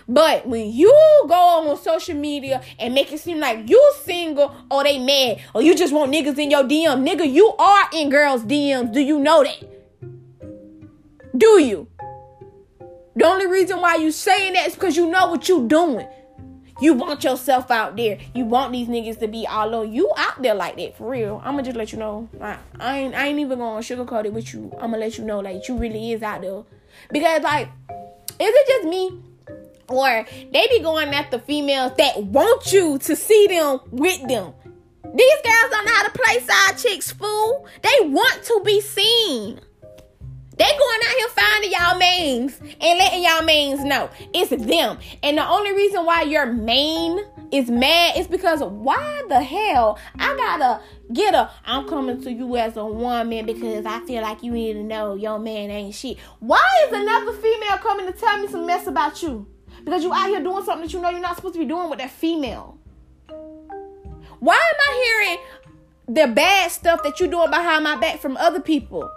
But when you go on social media and make it seem like you single or they mad or you just want niggas in your DM, nigga, you are in girls' DMs. Do you know that? Do you? The only reason why you saying that is because you know what you doing. You want yourself out there. You want these niggas to be all on you out there like that for real. I'ma just let you know. I, I ain't I ain't even gonna sugarcoat it with you. I'ma let you know like you really is out there. Because like, is it just me? Or they be going after females that want you to see them with them. These girls don't know how to play side chicks, fool. They want to be seen. They going out here finding y'all mains and letting y'all mains know it's them. And the only reason why your main is mad is because why the hell I gotta get a I'm coming to you as a woman because I feel like you need to know your man ain't shit. Why is another female coming to tell me some mess about you? Because you out here doing something that you know you're not supposed to be doing with that female. Why am I hearing the bad stuff that you're doing behind my back from other people?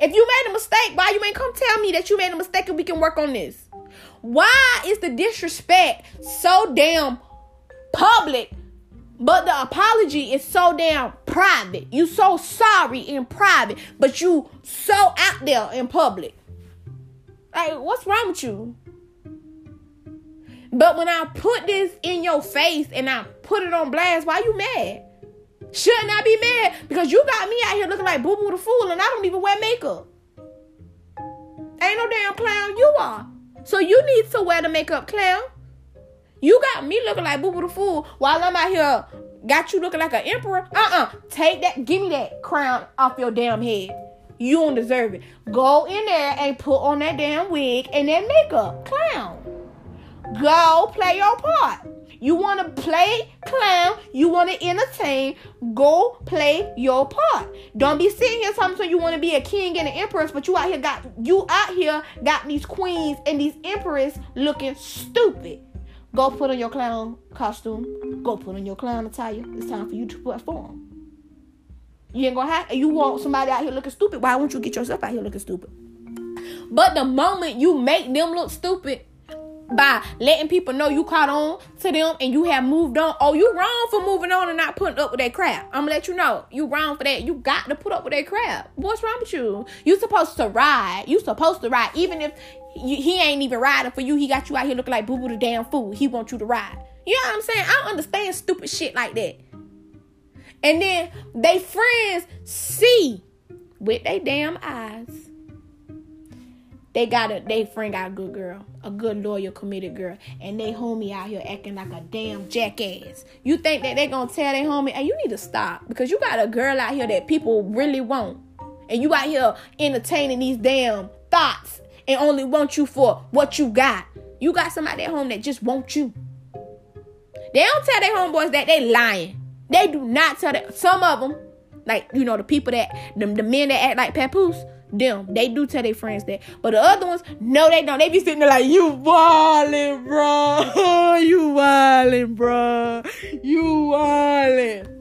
If you made a mistake, why you ain't come tell me that you made a mistake and we can work on this? Why is the disrespect so damn public, but the apology is so damn private? You so sorry in private, but you so out there in public. Like, what's wrong with you? But when I put this in your face and I put it on blast, why you mad? Shouldn't I be mad? Because you got me out here looking like Boo Boo the Fool and I don't even wear makeup. Ain't no damn clown, you are. So you need to wear the makeup, clown. You got me looking like Boo Boo the Fool while I'm out here got you looking like an emperor. Uh-uh. Take that, give me that crown off your damn head. You don't deserve it. Go in there and put on that damn wig and that makeup, clown. Go play your part. You want to play clown, you want to entertain, go play your part. Don't be sitting here talking so you want to be a king and an empress, but you out here got you out here got these queens and these empresses looking stupid. Go put on your clown costume. Go put on your clown attire. It's time for you to perform. You ain't gonna have you want somebody out here looking stupid. Why won't you get yourself out here looking stupid? But the moment you make them look stupid, by letting people know you caught on to them and you have moved on. Oh, you wrong for moving on and not putting up with that crap. I'm gonna let you know. You wrong for that. You got to put up with that crap. What's wrong with you? You supposed to ride. You supposed to ride. Even if you, he ain't even riding for you, he got you out here looking like boo boo the damn fool. He want you to ride. You know what I'm saying? I don't understand stupid shit like that. And then they friends see with their damn eyes they got a they friend got a good girl, a good loyal, committed girl, and they homie out here acting like a damn jackass. You think that they gonna tell their homie, hey, you need to stop because you got a girl out here that people really want, and you out here entertaining these damn thots and only want you for what you got. You got somebody at home that just want you. They don't tell their homeboys that they lying. They do not tell that. Some of them, like you know, the people that the, the men that act like Papoose them. They do tell their friends that. But the other ones, no, they don't. They be sitting there like, you wildin', bro. you wildin', bro. You wildin'.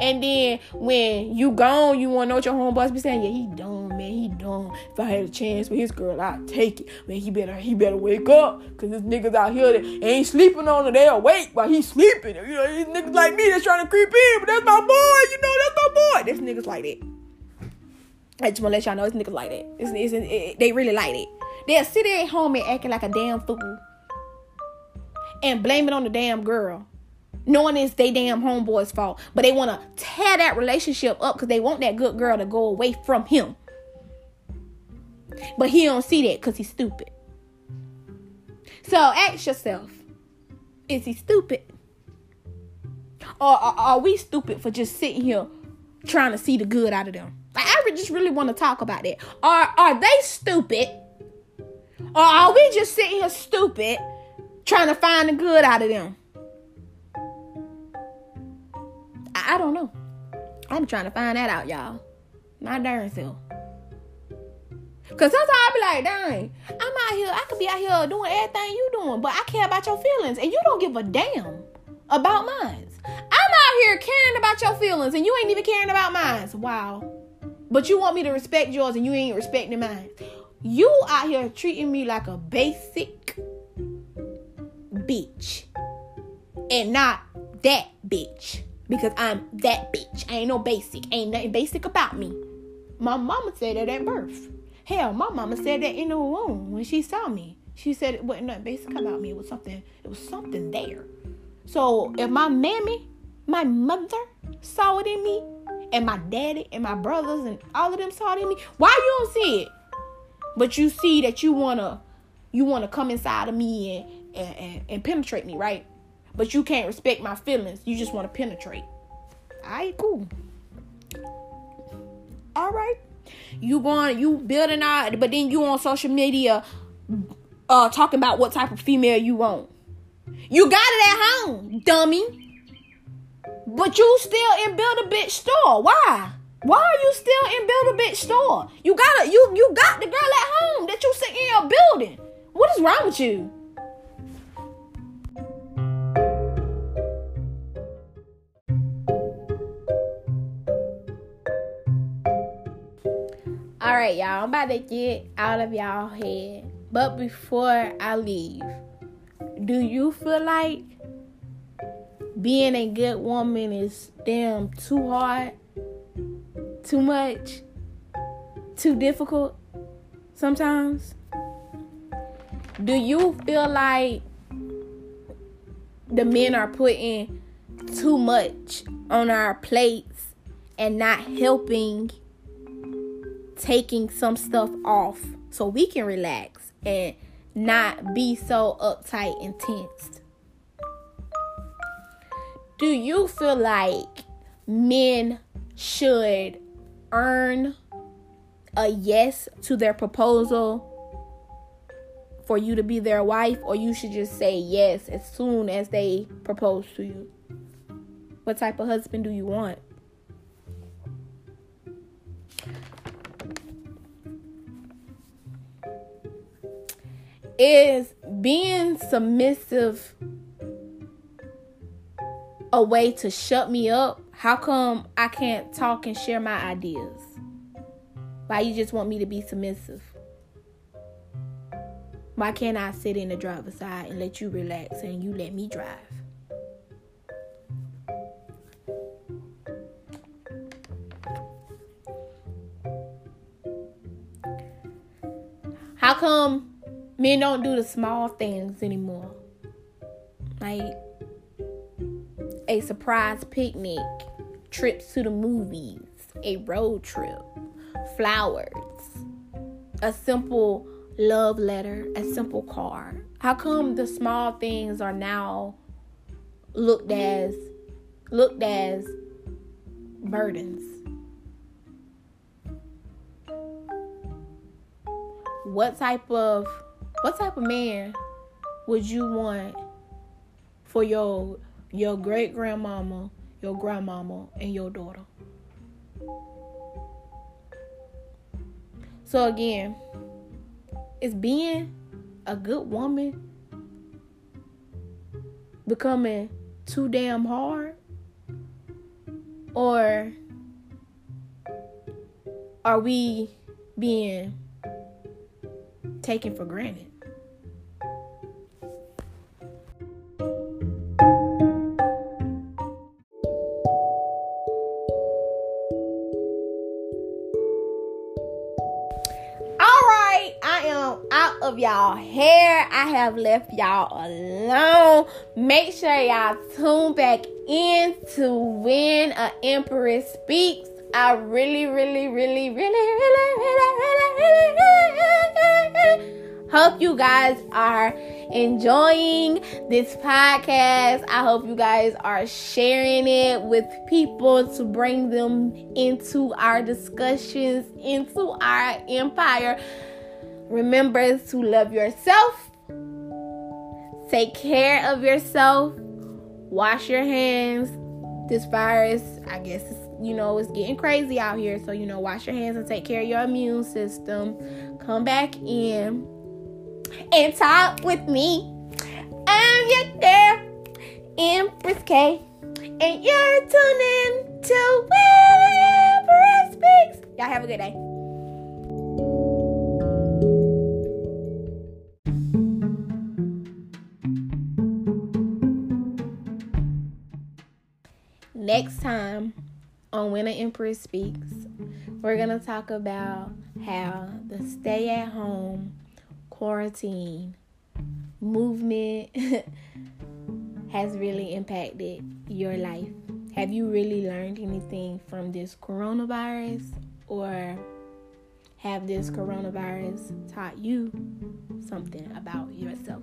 And then when you gone, you wanna know what your homeboys be saying? Yeah, he dumb, man. He dumb. If I had a chance with his girl, I'd take it. Man, he better he better wake up. Cause this niggas out here that ain't sleeping on her, they awake while he's sleeping. You know, these niggas like me that's trying to creep in, but that's my boy, you know, that's my boy. This niggas like that. I just want to let y'all know it's niggas like that. It's, it's, it, they really like it. They'll sit there at home and acting like a damn fool and blame it on the damn girl, knowing it's they damn homeboy's fault. But they want to tear that relationship up because they want that good girl to go away from him. But he don't see that because he's stupid. So ask yourself, is he stupid? Or are we stupid for just sitting here trying to see the good out of them? I just really want to talk about it. Are are they stupid? Or are we just sitting here stupid trying to find the good out of them? I, I don't know. I'm trying to find that out, y'all. My darn self. Cause sometimes I be like, dang, I'm out here, I could be out here doing everything you doing, but I care about your feelings, and you don't give a damn about mine. I'm out here caring about your feelings, and you ain't even caring about mine. Wow. But you want me to respect yours and you ain't respecting mine. You out here treating me like a basic bitch. And not that bitch. Because I'm that bitch. I ain't no basic. Ain't nothing basic about me. My mama said that at birth. Hell, my mama said that in the womb when she saw me. She said it wasn't nothing basic about me. It was something, it was something there. So if my mammy, my mother saw it in me, and my daddy and my brothers and all of them saw it in me. Why you don't see it? But you see that you wanna you wanna come inside of me and and, and, and penetrate me, right? But you can't respect my feelings. You just wanna penetrate. Alright, cool. Alright. You going you building out, but then you on social media uh talking about what type of female you want. You got it at home, dummy. But you still in Build a Bitch store. Why? Why are you still in Build a Bitch store? You gotta you you got the girl at home that you sit in your building. What is wrong with you? All right, y'all. I'm about to get out of y'all head. But before I leave, do you feel like being a good woman is damn too hard, too much, too difficult sometimes? Do you feel like the men are putting too much on our plates and not helping taking some stuff off so we can relax and not be so uptight and tense. Do you feel like men should earn a yes to their proposal for you to be their wife, or you should just say yes as soon as they propose to you? What type of husband do you want? Is being submissive a way to shut me up? How come I can't talk and share my ideas? Why you just want me to be submissive? Why can't I sit in the driver's side and let you relax and you let me drive? How come men don't do the small things anymore? Like a surprise picnic, trips to the movies, a road trip, flowers, a simple love letter, a simple card. How come the small things are now looked as looked as burdens? What type of what type of man would you want for your your great grandmama, your grandmama, and your daughter? So again, is being a good woman becoming too damn hard? Or are we being taken for granted? Of y'all hair. I have left y'all alone. Make sure y'all tune back in to when an empress speaks. I really, really, really, really, really, really, really, really, really hope you guys are enjoying this podcast. I hope you guys are sharing it with people to bring them into our discussions, into our empire. Remember to love yourself. Take care of yourself. Wash your hands. This virus, I guess, you know, it's getting crazy out here. So, you know, wash your hands and take care of your immune system. Come back in and talk with me. I'm your girl, Empress K. And you're tuning to Empress Speaks. Y'all have a good day. Next time on When an Empress Speaks, we're going to talk about how the stay at home quarantine movement has really impacted your life. Have you really learned anything from this coronavirus or have this coronavirus taught you something about yourself?